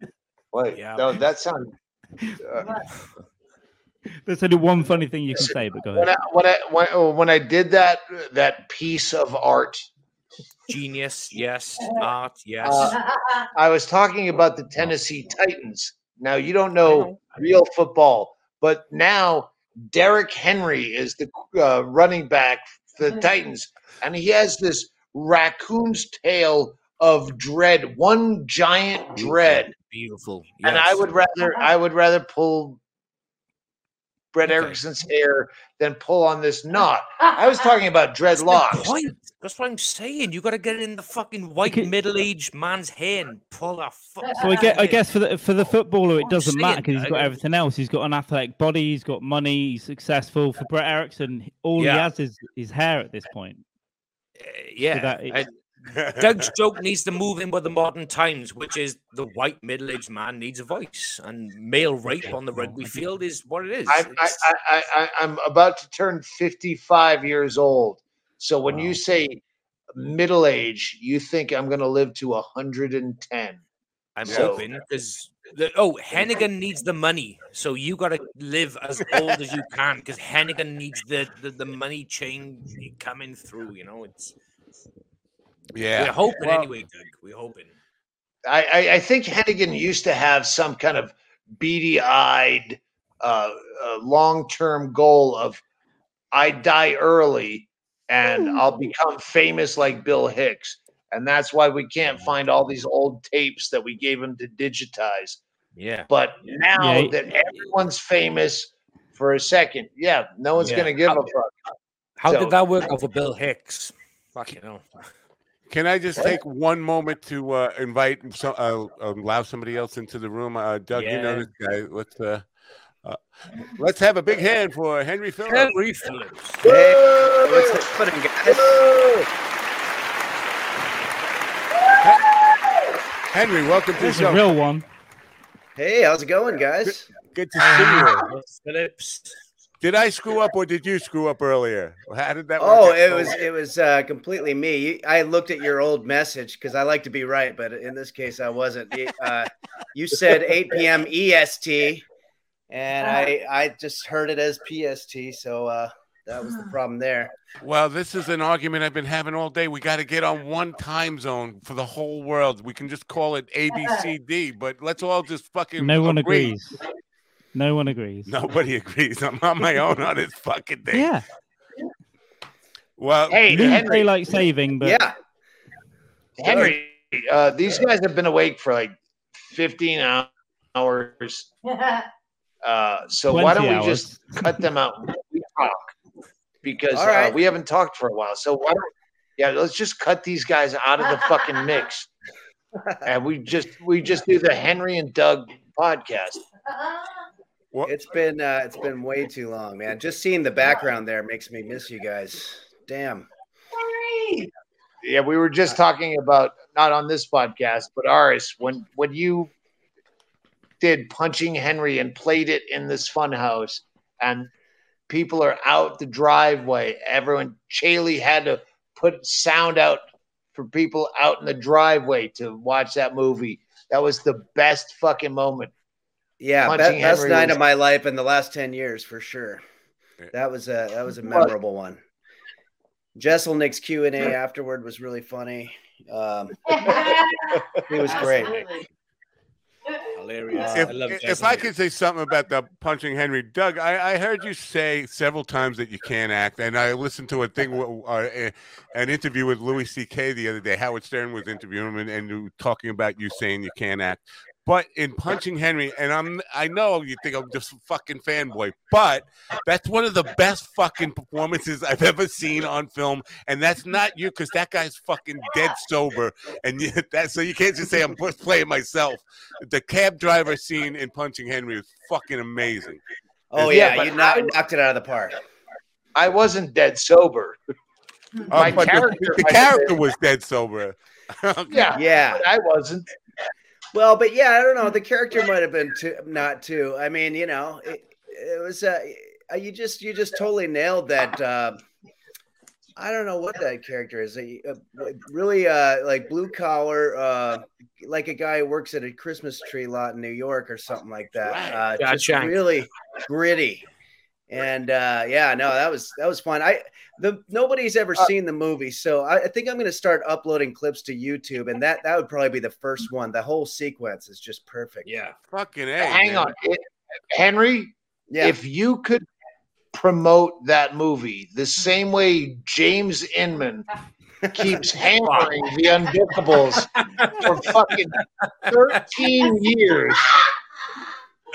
Wait, Yeah. no, that sounds. Uh, There's only one funny thing you can say, but go when ahead. I when I when, when I did that that piece of art, Genius, yes. Art, yes. Uh, I was talking about the Tennessee Titans. Now you don't know real football, but now Derrick Henry is the uh, running back for the Titans, and he has this raccoon's tail of dread, one giant dread. Beautiful. And I would rather I would rather pull Brett Okay. Erickson's hair than pull on this knot. I was talking about dreadlocks. Point. That's what I'm saying. You got to get in the fucking white Okay. middle-aged man's hair and pull a fuck. So I get, I guess for the for the footballer, it doesn't matter because he's got everything else. He's got an athletic body, he's got money, he's successful. For Brett Erickson, all Yeah. he has is his hair at this point. Uh, yeah. that it- I- Doug's joke needs to move in with the modern times, which is the white middle-aged man needs a voice, and male rape on the rugby field is what it is. I, I, I, I, I, I'm about to turn 55 years old. So when Wow. you say middle age, you think I'm going to live to 110. I'm So- hoping because oh, Hennigan needs the money, so you got to live as old as you can because Hennigan needs the, the the money chain coming through. You know, it's yeah. we're hoping Well- anyway, Doug. We're hoping. I, I, I think Hennigan used to have some kind of beady eyed, uh, uh, long term goal of I die early and I'll become famous like Bill Hicks. And that's why we can't find all these old tapes that we gave him to digitize. Yeah, But now Yeah. that everyone's famous for a second, yeah, no one's Yeah. going to give a fuck. how So- did that work out for Bill Hicks? Fuck you know. Can I just take one moment to uh, invite some, uh, allow somebody else into the room? Uh, Doug, you know Yeah. this guy. Let's uh, uh, let's have a big hand for Henry Phillips. Henry Phillips. What's happening, guys? Henry, welcome to the There's a show. real one. Hey, how's it going, guys? Good to see you. Phillips. Did I screw up or did you screw up earlier? How did that? Oh, work out? it was it was uh, completely me. I looked at your old message because I like to be right, but in this case, I wasn't. Uh, you said 8 p.m. EST, and I I just heard it as PST, so uh, that was the problem there. Well, this is an argument I've been having all day. We got to get on one time zone for the whole world. We can just call it A, B, C, D, but let's all just fucking. No one agree. agrees. No one agrees. Nobody agrees. I'm on my own on this fucking thing. Yeah. Well, Hey, Lose Henry, daylight saving, but Yeah, Henry, uh, these guys have been awake for like 15 hours. Uh, so why don't we just cut them out we talk? Because All uh, we haven't talked for a while. So why don't yeah, let's just cut these guys out of the fucking mix. And we just we just do the Henry and Doug podcast. it's been uh, it's been way too long, man. Just seeing the background there makes me miss you guys. Damn. Yeah, we were just talking about not on this podcast, but ours when when you did punching Henry and played it in this fun house and people are out the driveway. Everyone Chaley had to put sound out for people out in the driveway to watch that movie. That was the best fucking moment. Yeah, be- Punching best Henry night was- of my life in the last ten years for sure. That was a that was a memorable one. Jeselnik's Q and A afterward was really funny. Um, he was great. Hilarious. if, I love if I could say something about the punching Henry, Doug, I, I heard you say several times that you can't act, and I listened to a thing, uh, an interview with Louis C.K. the other day. Howard Stern was interviewing him, and, and talking about you saying you can't act. But in punching Henry, and I'm I know you think I'm just a fucking fanboy, but that's one of the best fucking performances I've ever seen on film, and that's not you because that guy's fucking dead sober, and you, that so you can't just say I'm just playing myself. The cab driver scene in Punching Henry is fucking amazing. Oh Yeah, yeah, you knocked, I- knocked it out of the park. I wasn't dead sober. My Uh, but the- character the, might character was dead sober. Okay. Yeah, Yeah. but I wasn't. Well, but yeah, I don't know. The character might have been too, not too. I mean, you know, it, it was. Uh, you just you just totally nailed that. Uh, I don't know what that character is. A, a- really, uh, like blue collar, uh, like a guy who works at a Christmas tree lot in New York or something like that. Uh, Yeah, just really gritty. And uh, yeah, no, that was that was fun. I the nobody's ever Uh, seen the movie, so I, I think I'm going to start uploading clips to YouTube, and that that would probably be the first one. The whole sequence is just perfect. Yeah. Fucking a. Hang man. on, It- Henry. yeah. If you could promote that movie the same way James Inman keeps hammering the Unbookables for fucking 13 years.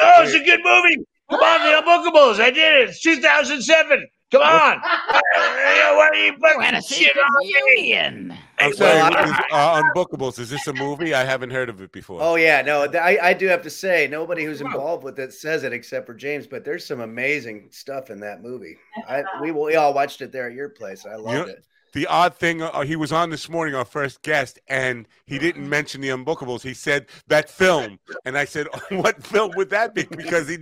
Oh, it's a good movie. Come on, the Unbookables. I did it. It's 2007. Come on. Why are you fucking shit on me? I'm sorry. well, uh, Unbookables. Is this a movie? I haven't heard of it before. Oh yeah, no, th- I, I do have to say nobody who's involved with it says it except for James, but there's some amazing stuff in that movie. I we we all watched it there at your place. I loved Yeah. it. The odd thing, uh, he was on this morning, our first guest, and he didn't mention the Unbookables. He said that film, and I said, "What film would that be?" Because he,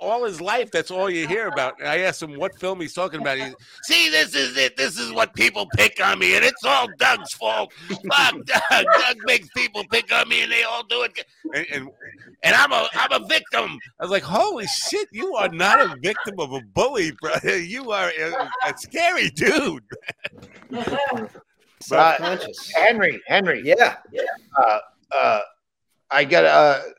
all his life, that's all you hear about. And I asked him what film he's talking about. He, see, this is it. This is what people pick on me, and it's all Doug's fault. Fuck Doug. Doug makes people pick on me, and they all do it. And and, and I'm a I'm a victim. I was like, "Holy shit, you are not a victim of a bully, brother. You are a, a scary dude." Self-conscious. Henry, Henry. yeah. uh, uh, I got a,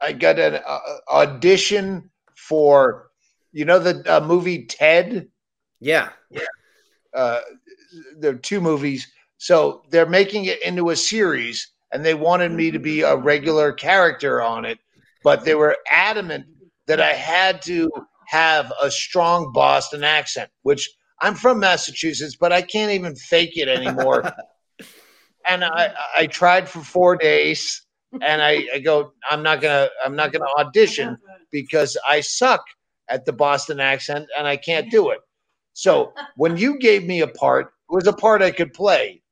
I got an uh, audition for, you know, the uh, movie Ted. Yeah. Uh, there are two movies, so they're making it into a series, and they wanted me to be a regular character on it, but they were adamant that I had to have a strong Boston accent, which I'm from Massachusetts, but I can't even fake it anymore. and I, I tried for four days and I, I go i'm not gonna i'm not gonna audition because i suck at the boston accent and i can't do it so when you gave me a part it was a part i could play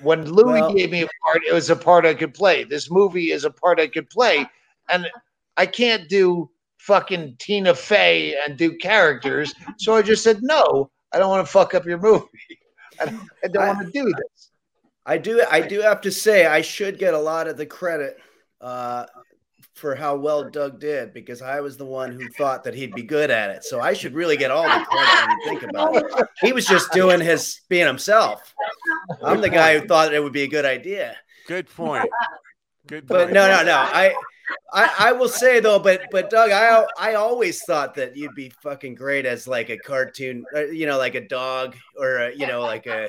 when louis Well- gave me a part it was a part i could play this movie is a part i could play and i can't do fucking Tina Fey and do characters. So I just said, no, I don't want to fuck up your movie. I don't, I don't I- want to do this. I do. I do have to say, I should get a lot of the credit uh, for how well Doug did because I was the one who thought that he'd be good at it. So I should really get all the credit when you think about it. He was just doing his being himself. I'm the guy who thought it would be a good idea. Good point. Good But point. no, no, no. I, I, I will say though, but but Doug, I I always thought that you'd be fucking great as like a cartoon, uh, you know, like a dog or a, you know, like a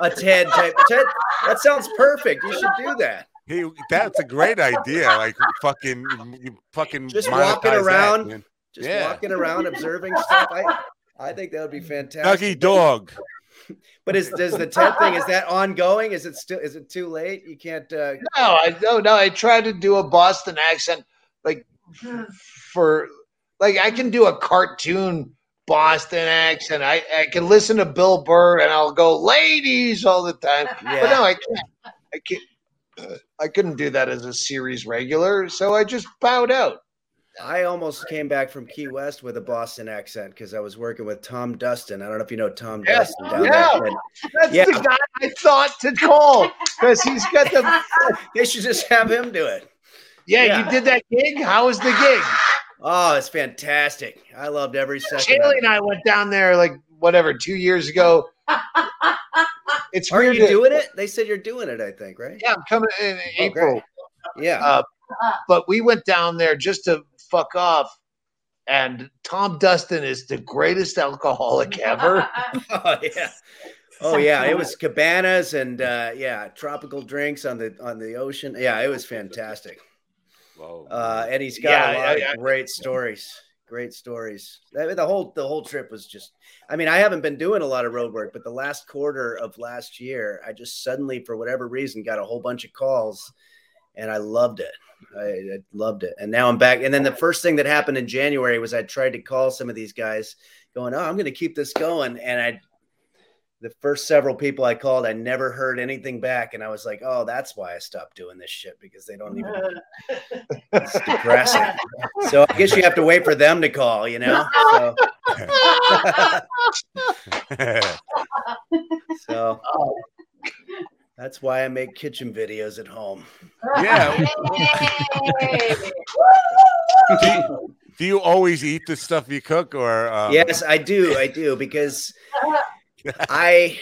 a Ted type. Ted, that sounds perfect. You should do that. He, that's a great idea. Like fucking, you fucking Just walking around. man. Just Yeah. walking around observing stuff. I I think that would be fantastic. Dougie Dog. But is does the Ted thing is that ongoing? Is it still is it too late? You can't. uh No, I no, no. I tried to do a Boston accent, like for like I can do a cartoon Boston accent. I I can listen to Bill Burr and I'll go ladies all the time. But no, I can't. I can't. uh, I couldn't do that as a series regular, so I just bowed out. I almost came back from Key West with a Boston accent because I was working with Tom Dustin. I don't know if you know Tom Yeah, Dustin down yeah. there. That's Yeah. the guy I thought to call because he's got the. They should just have him do it. Yeah, Yeah. you did that gig. How was the gig? Oh, it's fantastic. I loved every second. Shaylee and I went down there like whatever two years ago. It's Are weird. you to- doing it? They said you're doing it, I think, right? Yeah, I'm coming in Oh, April. Yeah. Uh, but we went down there just to fuck off. And Tom Dustin is the greatest alcoholic ever. oh yeah. Oh yeah. It was cabanas and uh yeah, tropical drinks on the on the ocean. Yeah, it was fantastic. Whoa. Uh and he's got Yeah, a lot yeah, of great stories. Great stories. I mean, the whole the whole trip was just I mean, I haven't been doing a lot of road work, but the last quarter of last year, I just suddenly, for whatever reason, got a whole bunch of calls and I loved it. I, I loved it. And now I'm back. And then the first thing that happened in January was I tried to call some of these guys going, Oh, I'm going to keep this going. And I, the first several people I called, I never heard anything back. And I was like, Oh, that's why I stopped doing this shit because they don't even, it's depressing. So I guess you have to wait for them to call, you know? So, so that's why I make kitchen videos at home. Yeah. Do you, do you always eat the stuff you cook, or um, yes, I do. I do because I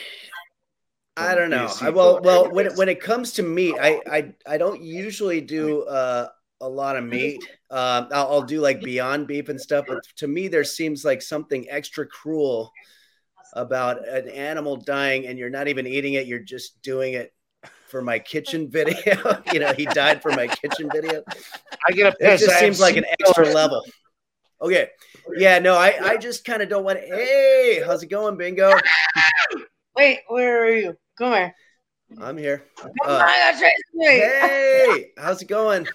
I don't know. I, well, well, when it, when it comes to meat, I I, I don't usually do uh, a lot of meat. Um, I'll, I'll do like Beyond Beef and stuff, but to me, there seems like something extra cruel about an animal dying, and you're not even eating it; you're just doing it for my kitchen video. you know, he died for my kitchen video. I get a It piss. I just have seems like an seafood. extra level. Okay. Yeah, no, I, I just kind of don't want to. Hey, how's it going, Bingo? Wait, where are you? Come here. I'm here. Come Uh, on, I got me. hey, how's it going?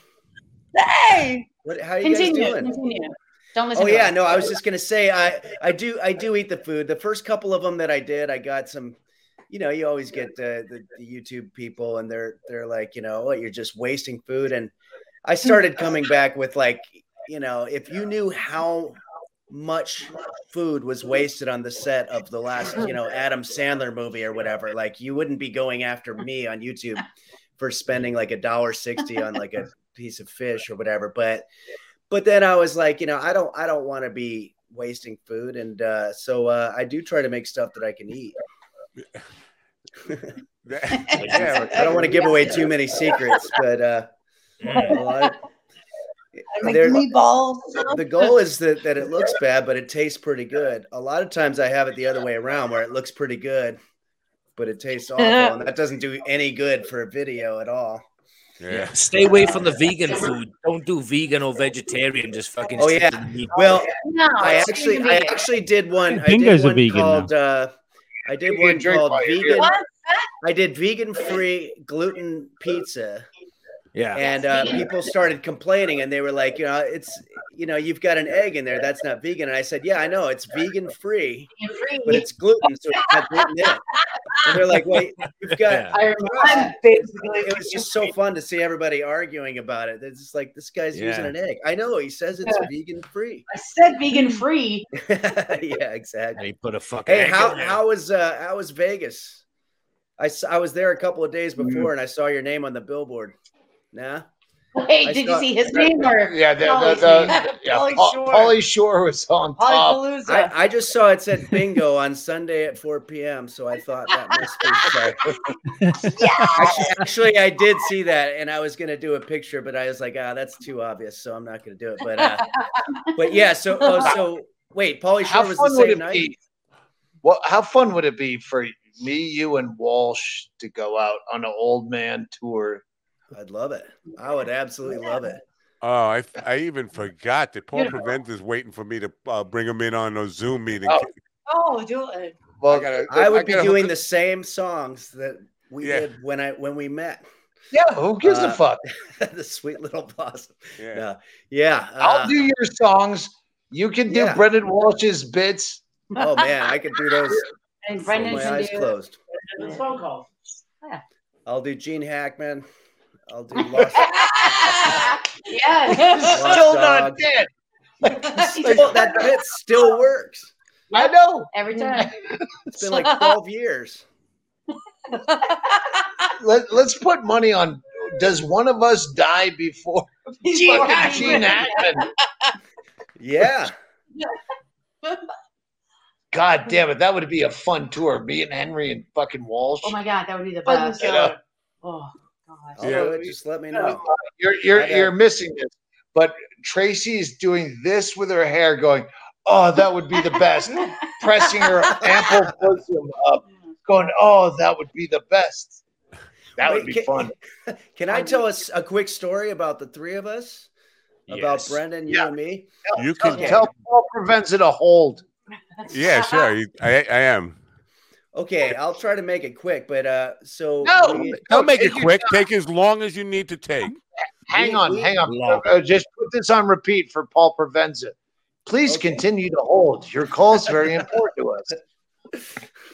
Hey. What? How are you guys Continue. doing? Continue. Don't listen. Oh to yeah, us. no, I was just gonna say I I do I do eat the food. The first couple of them that I did, I got some. You know, you always get the, the, the YouTube people, and they're they're like, you know, what you're just wasting food. And I started coming back with like, you know, if you knew how much food was wasted on the set of the last, you know, Adam Sandler movie or whatever, like you wouldn't be going after me on YouTube for spending like a dollar sixty on like a piece of fish or whatever. But but then I was like, you know, I don't I don't want to be wasting food, and uh, so uh, I do try to make stuff that I can eat. Yeah, I don't want to give away too many secrets, but uh, a lot- I meatballs. the goal is that, that it looks bad, but it tastes pretty good. A lot of times I have it the other way around where it looks pretty good, but it tastes awful. And that doesn't do any good for a video at all. yeah. Stay away from the vegan food. Don't do vegan or vegetarian. Just fucking. Oh, stick yeah. to the meat. Well, No, I actually I actually did one. I Bingo's did a one vegan called uh, I did one called vegan. What? I did vegan free gluten pizza. Yeah. and uh, people started complaining and they were like you know it's you know you've got an egg in there that's not vegan and i said yeah i know it's vegan free but it's gluten so it's not gluten in And they're like, "Wait, you've got." Yeah. I remember. Basically. It was just so fun to see everybody arguing about it. It's just like this guy's using an egg. I know he says it's vegan free. I said vegan free. yeah, exactly. They put a fucking. Hey, egg how in how was uh how was Vegas? I, I was there a couple of days Mm. before and I saw your name on the billboard. Nah. Wait, I did saw- you see his name or Yeah, the, the, Polly's the, yeah, Pauly Shore. Pauly Shore was on top. Polypalooza? I, I just saw it said bingo on Sunday at 4 p.m. So I thought that must be so. actually, actually, I did see that and I was gonna do a picture, but I was like, ah, that's too obvious, so I'm not gonna do it. But uh but yeah, so oh so wait, Pauly How Shore was the same night. be? Well, how fun would it be for me, you, and Walsh to go out on an old man tour? I'd love it. I would absolutely love it. Oh, I, I even forgot that Paul Beautiful. Prevent is waiting for me to uh, bring him in on a Zoom meeting. Oh. oh, do it. Well, gotta- I would be doing hook the same songs that we Yeah. did when I when we met. yeah, who gives Uh, a fuck? the sweet little blossom. Yeah. Yeah, yeah. I'll uh, do your songs. You can do yeah. Brendan Walsh's bits. oh man, I could do those And with Brendan my can eyes do closed. Yeah. phone call. I'll do Gene Hackman. I'll do Lost. yeah. Still not Dog. dead. Still- that bit still works. I know. Every time. It's been like 12 years. Let, let's put money on. Does one of us die before Gene fucking Hackman. Gene Hackman? Yeah. God damn it, that would be a fun tour. Me and Henry and fucking Walsh. Oh my god, that would be the best. You know, Oh god. Yeah. do. Just let me know. Uh, you're you're I know. you're missing this. But Tracy is doing this with her hair, going, "Oh, that would be the best." Pressing her ample bosom up, going, "Oh, that would be the best." That would be can- fun. Can I tell us a quick story about the three of us? About Yes. Brendan, you Yeah. and me? You Tell, can, tell Paul Provenza it a hold. yeah, sure. I, I am. Okay, I'll try to make it quick, but uh so No, we- Don't make it quick. time. Take as long as you need to take. Hang We- on, we- hang on. Uh, just put this on repeat for Paul Provenza. Please Okay. continue to hold. Your call is very important to us.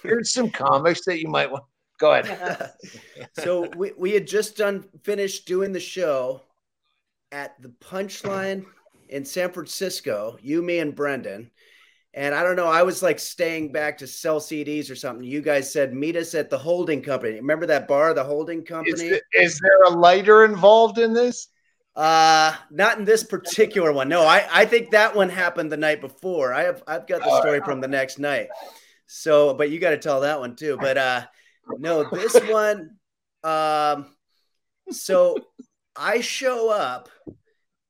Here's some comics that you might want. Go ahead. so we, we had just done finished doing the show at the punchline in San Francisco, you, me, and Brendan. And I don't know, I was like staying back to sell CDs or something. You guys said meet us at the holding company. Remember that bar, the holding Is, company? is there a lighter involved in this? Uh not in this particular one. No, I I think that one happened the night before. I have I've got the story from the next night. So, but you got to tell that one too. But uh no, this one um so I show up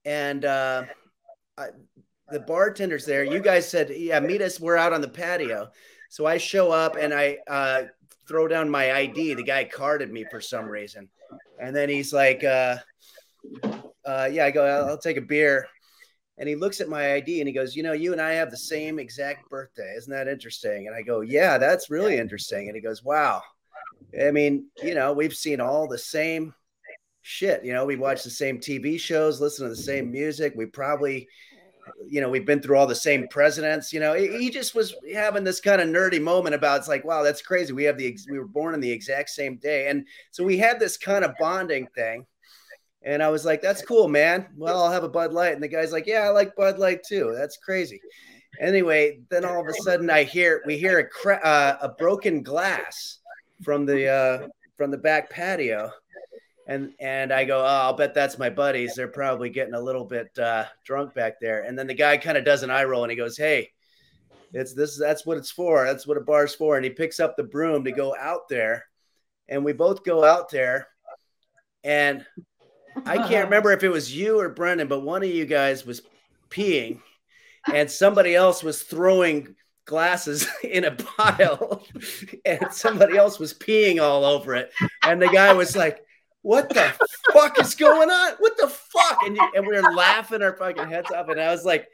and uh I, the bartender's there. You guys said, "Yeah, meet us. We're out on the patio." So I show up and I uh throw down my ID. The guy carded me for some reason. And then he's like uh uh, yeah, I go, I'll, I'll take a beer. And he looks at my ID and he goes, You know, you and I have the same exact birthday. Isn't that interesting? And I go, Yeah, that's really interesting. And he goes, Wow. I mean, you know, we've seen all the same shit. You know, we watch the same TV shows, listen to the same music. We probably, you know, we've been through all the same presidents. You know, he, just was having this kind of nerdy moment about it's like, wow, that's crazy. We have the, we were born on the exact same day. And so we had this kind of bonding thing. And I was like, that's cool, man. Well, I'll have a Bud Light. And the guy's like, yeah, I like Bud Light too. That's crazy. Anyway, then all of a sudden I hear, we hear a, cra- uh, a broken glass from the, uh, from the back patio. And, and I go, oh, I'll bet that's my buddies. They're probably getting a little bit uh, drunk back there. And then the guy kind of does an eye roll and he goes, Hey, it's this, that's what it's for. That's what a bar's for. And he picks up the broom to go out there. And we both go out there. And I can't remember if it was you or Brendan, but one of you guys was peeing and somebody else was throwing glasses in a pile and somebody else was peeing all over it. And the guy was like, what the fuck is going on? What the fuck? And, and we were laughing our fucking heads off. And I was like,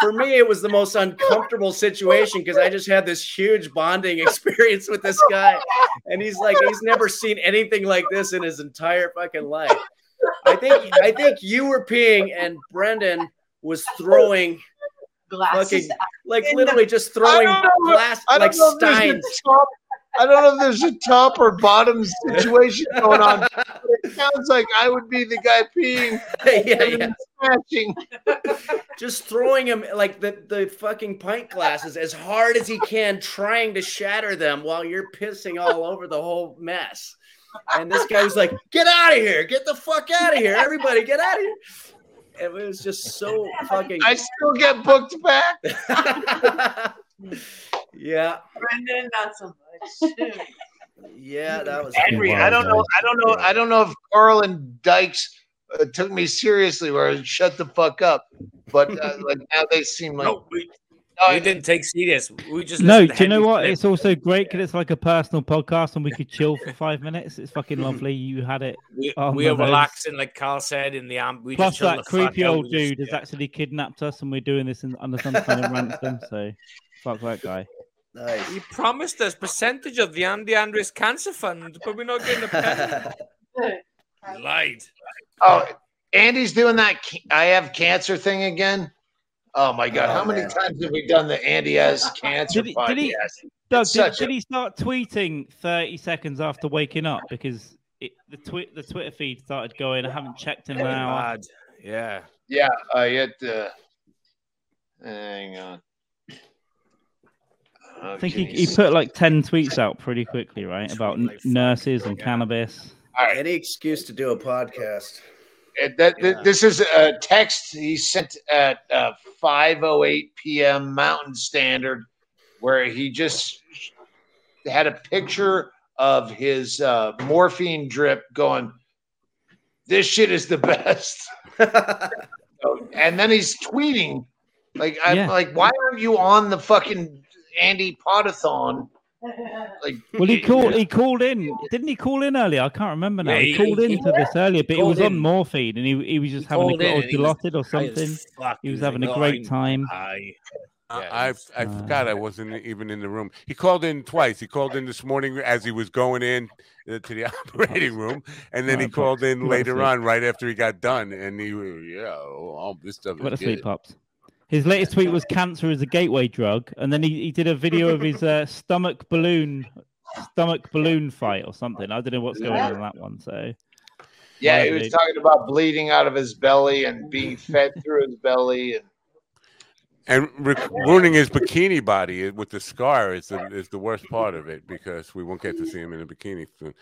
for me, it was the most uncomfortable situation because I just had this huge bonding experience with this guy. And he's like, he's never seen anything like this in his entire fucking life. I think I think you were peeing and Brendan was throwing Glasses. fucking like literally just throwing I don't know- glass like steins. I don't know if there's a top or bottom situation going on. But it sounds like I would be the guy peeing yeah, yeah. Just throwing him like the, the fucking pint glasses as hard as he can, trying to shatter them while you're pissing all over the whole mess. And this guy was like, "Get out of here! Get the fuck out of here! Everybody, get out of here!" It was just so fucking. I still get booked back. yeah, Brendan, not so much. yeah, that was. Henry, I don't know. I don't know. I don't know if Carl and Dykes uh, took me seriously or shut the fuck up. But uh, like now they seem like No, we, No, we didn't take serious. We just No, do you know what? flip. It's also great because it's like a personal podcast and we could chill for five minutes. It's fucking lovely. You had it. we, we my are relaxing, like Carl said in the amp. We Plus, just that the creepy old We just- dude has yeah. actually kidnapped us and we're doing this in, under some kind of ransom. So, fuck that guy. Nice. He promised us percentage of the Andy Andrist Cancer Fund, but we're not getting a penny. He lied. oh, Andy's doing that. I have cancer thing again. Oh my god! Oh, How many man. times have we done the Andy has cancer Did he- podcast? did he- Doug, did, such did a- he start tweeting 30 seconds after waking up? Because it, the, twi- the Twitter feed started going. I haven't checked in an hour. Yeah. Yeah, I hit the. Hang on. I think he, he put like 10 tweets out pretty quickly, right? About n- Like nurses and yeah. cannabis. Any excuse to do a podcast. It- that, Yeah. th- This is a text he sent at uh, 5:08 p.m. Mountain Standard, where he just had a picture of his uh, morphine drip going. This shit is the best, and then he's tweeting, like, I'm Yeah. like, why aren't you on the fucking Andy Potathon? Like, Well, he it- called. He called in. Didn't he call in earlier? I can't remember now. Yeah, he, he- called he- into this earlier, but he called was on morphine and he, he was just He having a called in or and was or something. He was like, having a "Oh, great time. high." I Yeah, I, I Uh, forgot I wasn't even in the room. He called in twice. He called in this morning as he was going in uh, to the operating room, and then he called in later on, right after he got done, and he yeah, oh, oh, this stuff What a is sweet pops. His latest tweet was cancer is a gateway drug, and then he, he did a video of his uh, stomach balloon stomach balloon fight or something. I don't know what's going on in that one. So Yeah, he was talking about bleeding out of his belly and being fed through his belly, and And ru- ruining his bikini body with the scar is the, is the worst part of it because we won't get to see him in a bikini soon.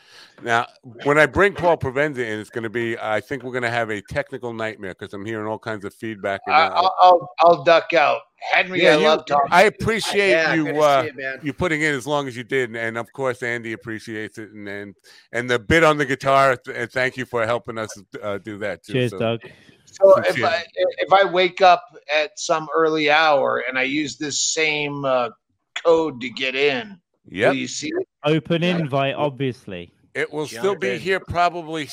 Now, when I bring Paul Provenza in, it's going to be, I think we're going to have a technical nightmare because I'm hearing all kinds of feedback. And, I, uh, I'll, I'll I'll duck out. Henry, Yeah, I you- love talking. I appreciate Yeah, you uh, see you, putting in as long as you did, and of course Andy appreciates it, and and, and the bit on the guitar. And thank you for helping us uh, do that too. cheers, So, Doug. So if Appreciate I if I wake up at some early hour and I use this same uh, code to get in, Yep, will you see it? Open invite, obviously. it will Jump still be in. here probably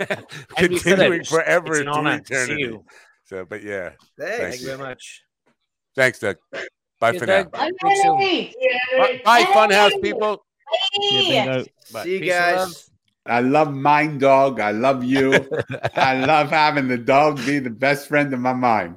continuing Phillips, forever it's an into honor to see eternity. you. So, but yeah, Thanks. Thank you very much. thanks, Doug. Bye Cheers, for now. Doug. Speak soon. Hey! Bye, bye, Funhouse people. Yeah, bingo. Bye. See you Peace and love. guys. I love mine dog. I love you. I love having the dog be the best friend of my mind.